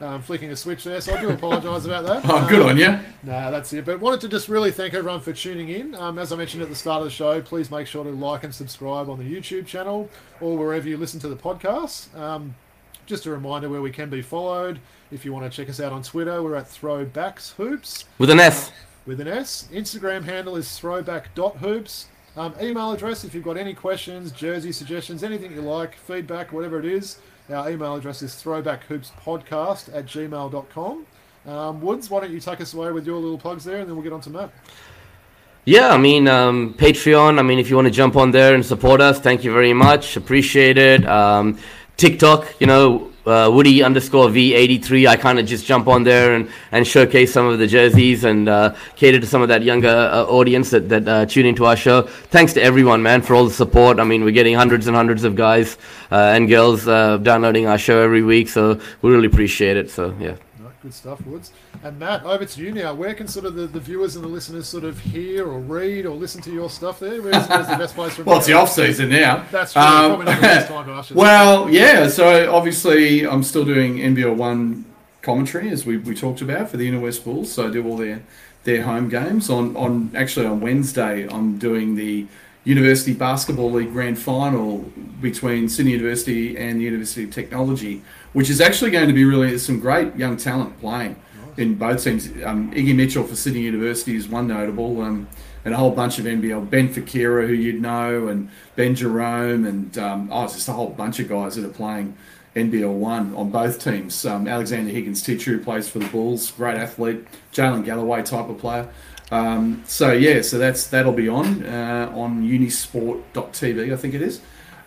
um, flicking a switch there. So, I do apologise about that. Oh, good Um, on you. No, that's it. But wanted to just really thank everyone for tuning in. Um, as I mentioned at the start of the show, please make sure to like and subscribe on the YouTube channel or wherever you listen to the podcast. Um, just a reminder where we can be followed. If you want to check us out on Twitter, we're at Throwbacks Hoops With an S. with an S. Instagram handle is throwback.hoops. Um, email address, if you've got any questions, jersey suggestions, anything you like, feedback, whatever it is, our email address is throwbackhoopspodcast at gmail.com. Um, Woods, why don't you take us away with your little plugs there and then we'll get on to Matt. Yeah, I mean, um, Patreon, I mean, if you want to jump on there and support us, thank you very much. Appreciate it. Um, TikTok, you know, uh, Woody underscore V83. I kind of just jump on there and, and showcase some of the jerseys and uh, cater to some of that younger uh, audience that, that uh, tune into our show. Thanks to everyone, man, for all the support. I mean, we're getting hundreds and hundreds of guys uh, and girls uh, downloading our show every week, so we really appreciate it. So, yeah. Good stuff, Woods. And Matt, over to you now. Where can sort of the, the viewers and the listeners sort of hear or read or listen to your stuff there? Where's, where's the best place for Well, it's the off season now. That's true. Um, Probably not the best time to ask you that. well, yeah. So obviously, I'm still doing NBL one commentary as we, we talked about for the Inner West Bulls. So I do all their their home games on on actually on Wednesday. I'm doing the University Basketball League Grand Final between Sydney University and the University of Technology, which is actually going to be really some great young talent playing in both teams. Um, Iggy Mitchell for Sydney University is one notable, um, and a whole bunch of NBL. Ben Fakira, who you'd know, and Ben Jerome, and um, oh, it's just a whole bunch of guys that are playing NBL one on both teams. Um, Alexander Higgins Teacher, who plays for the Bulls, great athlete. Jaylin Galloway type of player. Um, so yeah, so that's that'll be on uh, on Unisport.tv, I think it is.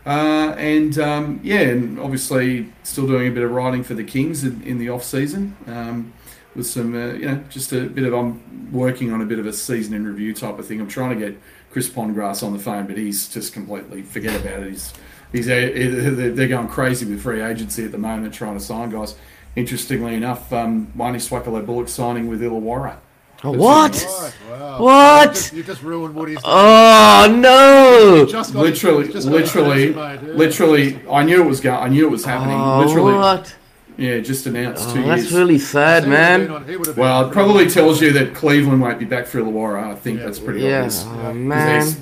Uh, and um, yeah, and obviously still doing a bit of writing for the Kings in, in the off season um, with some, uh, you know, just a bit of I'm working on a bit of a season in review type of thing. I'm trying to get Chris Pongrass on the phone, but he's just completely forget about it. He's he's uh, they're going crazy with free agency at the moment, trying to sign guys. interestingly enough, um, Wani Swaka Lo Buluk signing with Illawarra. Oh, what? Right, wow. What? You just, you just ruined Woody's. Oh no! Just got Literally, just got his literally, yeah. literally. I knew it was going. I knew it was happening. Oh, literally, what? Yeah, just announced Oh, two that's years. really sad, He would have been man. on- he would have been well, it probably tells you that Cleveland won't be back for Illawarra. I think Yeah, that's pretty Yeah. obvious. Oh Yeah. man.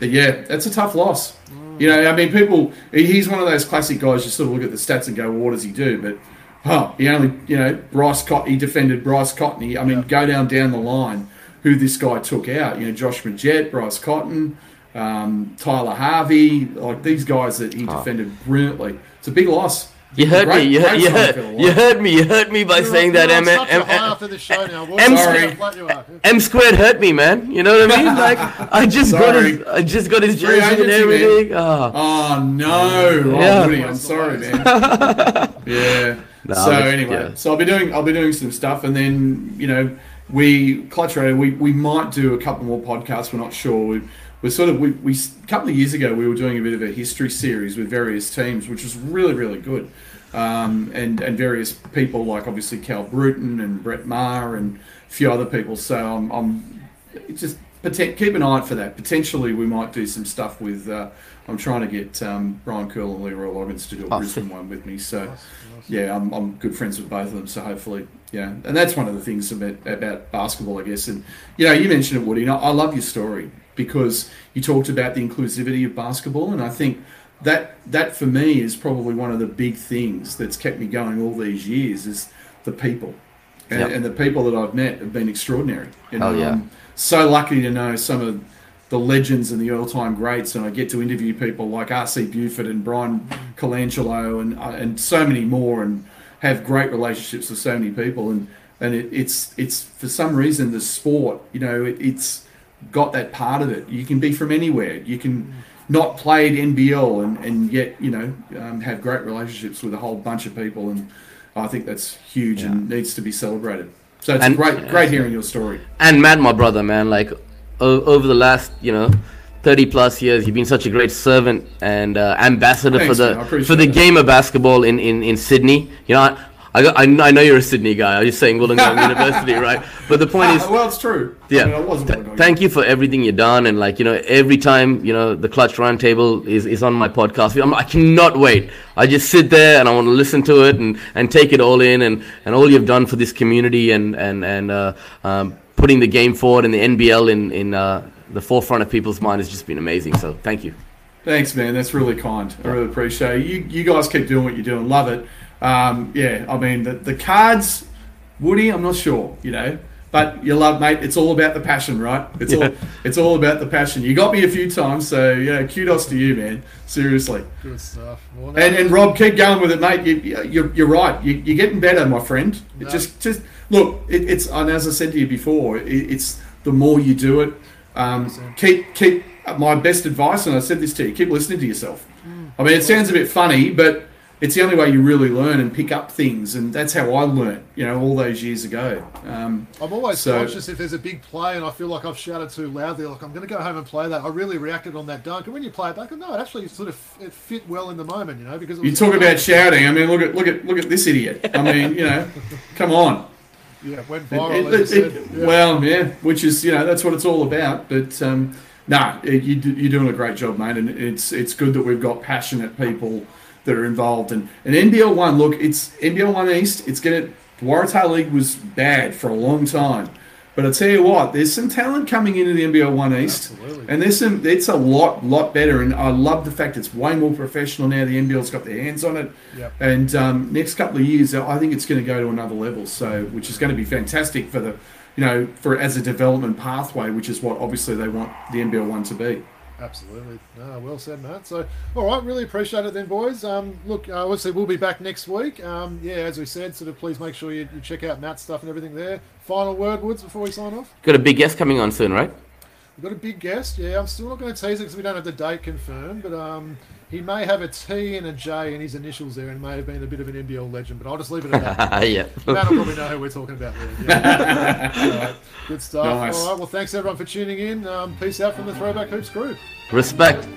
Yeah, that's a tough loss. You know, I mean, people. He's one of those classic guys. You sort of look at the stats and go, well, "What does he do?" But huh, he only, you know, Bryce Cotton. He defended Bryce Cotton. He, I mean, Yeah. go down down the line, who this guy took out. You know, Josh Majette, Bryce Cotton, um, Tyler Harvey, like these guys that he defended brilliantly. It's a big loss. You hurt Great- me. You hurt, you, sign hurt, for you hurt me. You hurt me by You're saying on- that. you're M, on such a M, high M, after the show now. What I'm a sorry. flat you are. M squared hurt me, man. You know what I mean? Like I just got Sorry. his, I just got his Free jersey and agency, man. everything. Oh. Oh no! Yeah. Oh, Woody, I'm sorry, man. yeah. No, so that's- anyway, yeah. so I'll be doing I'll be doing some stuff, and then you know we Clutch Radio we, we might do a couple more podcasts. We're not sure. We, we're sort of we, we a couple of years ago we were doing a bit of a history series with various teams, which was really really good, um, and and various people like obviously Cal Bruton and Brett Maher and a few other people. So I'm, I'm just poten- keep an eye out for that. Potentially, we might do some stuff with. Uh, I'm trying to get um, Brian Kerle and Leroy Loggins to do a Oh, Brisbane one with me. So, Nice, nice. yeah, I'm, I'm good friends with both of them. So hopefully, yeah, and that's one of the things about about basketball, I guess. And you know, you mentioned it, Woody. And I, I love your story because you talked about the inclusivity of basketball, and I think that that for me is probably one of the big things that's kept me going all these years is the people. And, Yep. and the people that I've met have been extraordinary. Know, Oh, yeah. I'm so lucky to know some of the legends and the all-time greats, and I get to interview people like R.C. Buford and Bryan Colangelo and uh, and so many more, and have great relationships with so many people. And and it, it's it's for some reason the sport, you know, it, it's got that part of it. You can be from anywhere. You can not played NBL and, and yet you know um, have great relationships with a whole bunch of people, and I think that's huge and needs to be celebrated. So it's And- great, great hearing your story. and Matt, my brother, man, like o- over the last, you know, thirty plus years, you've been such a great servant and uh, ambassador Thanks, for the for the that. game of basketball in, in, in Sydney. You know, I, I, got- I, I know you're a Sydney guy. I'm just saying Wollongong University, right? But the point is, Ah, well, it's true. yeah. I mean, th- thank you for everything you've done, and like you know, every time you know the Clutch Roundtable is, is on my podcast, I'm, I cannot wait. I just sit there and I want to listen to it and, and take it all in, and, and all you've done for this community and and and uh, um, putting the game forward and the NBL in in uh, the forefront of people's mind has just been amazing. So thank you. Thanks, man. That's really kind. I really appreciate it. You, you guys keep doing what you're doing. Love it. Um, yeah, I mean, the, the cards, Woody, I'm not sure, you know. But you love, mate. It's all about the passion, right? It's all it's all about the passion. You got me a few times, so yeah, kudos to you, man. Seriously. Good stuff. Well, And, and Rob, keep going with it, mate. You, you're, you're right. You, you're getting better, my friend. It No. just just look. It, it's and as I said to you before, it, it's the more you do it. Um, keep keep my best advice, and I said this to you. Keep listening to yourself. I mean, it sounds a bit funny, but it's the only way you really learn and pick up things, and that's how I learned. You know, all those years ago. Um, I'm always So- conscious if there's a big play and I feel like I've shouted too loudly, like I'm going to go home and play that. I really reacted on that dunk, and when you play it back, no, it actually sort of it fit well in the moment, you know. Because you talk about shouting. I mean, look at look at look at this idiot. I mean, you know, come on. yeah, went viral. it- it- said. Yeah. Well, yeah, which is you know that's what it's all about. But um, no, it- you, you're doing a great job, mate, and it's it's good that we've got passionate people that are involved. And, and NBL one, look, it's NBL one East. It's gonna the Waratah League was bad for a long time, but I tell you what, there's some talent coming into the NBL one East. Absolutely. And there's some, it's a lot, lot better. And I love the fact it's way more professional now. The NBL's got their hands on it. Yep. And um, next couple of years, I think it's going to go to another level. So, which is going to be fantastic for the, you know, for as a development pathway, which is what obviously they want the NBL one to be. Absolutely. No, well said, Matt. So, all right, really appreciate it then, boys. Um, look, uh, obviously we'll be back next week. Um, yeah, as we said, sort of please make sure you, you check out Matt's stuff and everything there. Final word, Woods, before we sign off. Got a big guest coming on soon, right? We've got a big guest. Yeah, I'm still not going to tease it because we don't have the date confirmed, but um, he may have a T and a J in his initials there and may have been a bit of an NBL legend, but I'll just leave it at that. yeah. Matt will probably know who we're talking about there. Yeah. All right, good stuff. Nice. All right, well, thanks everyone for tuning in. Um, peace out from the Throwback Hoops group. Respect.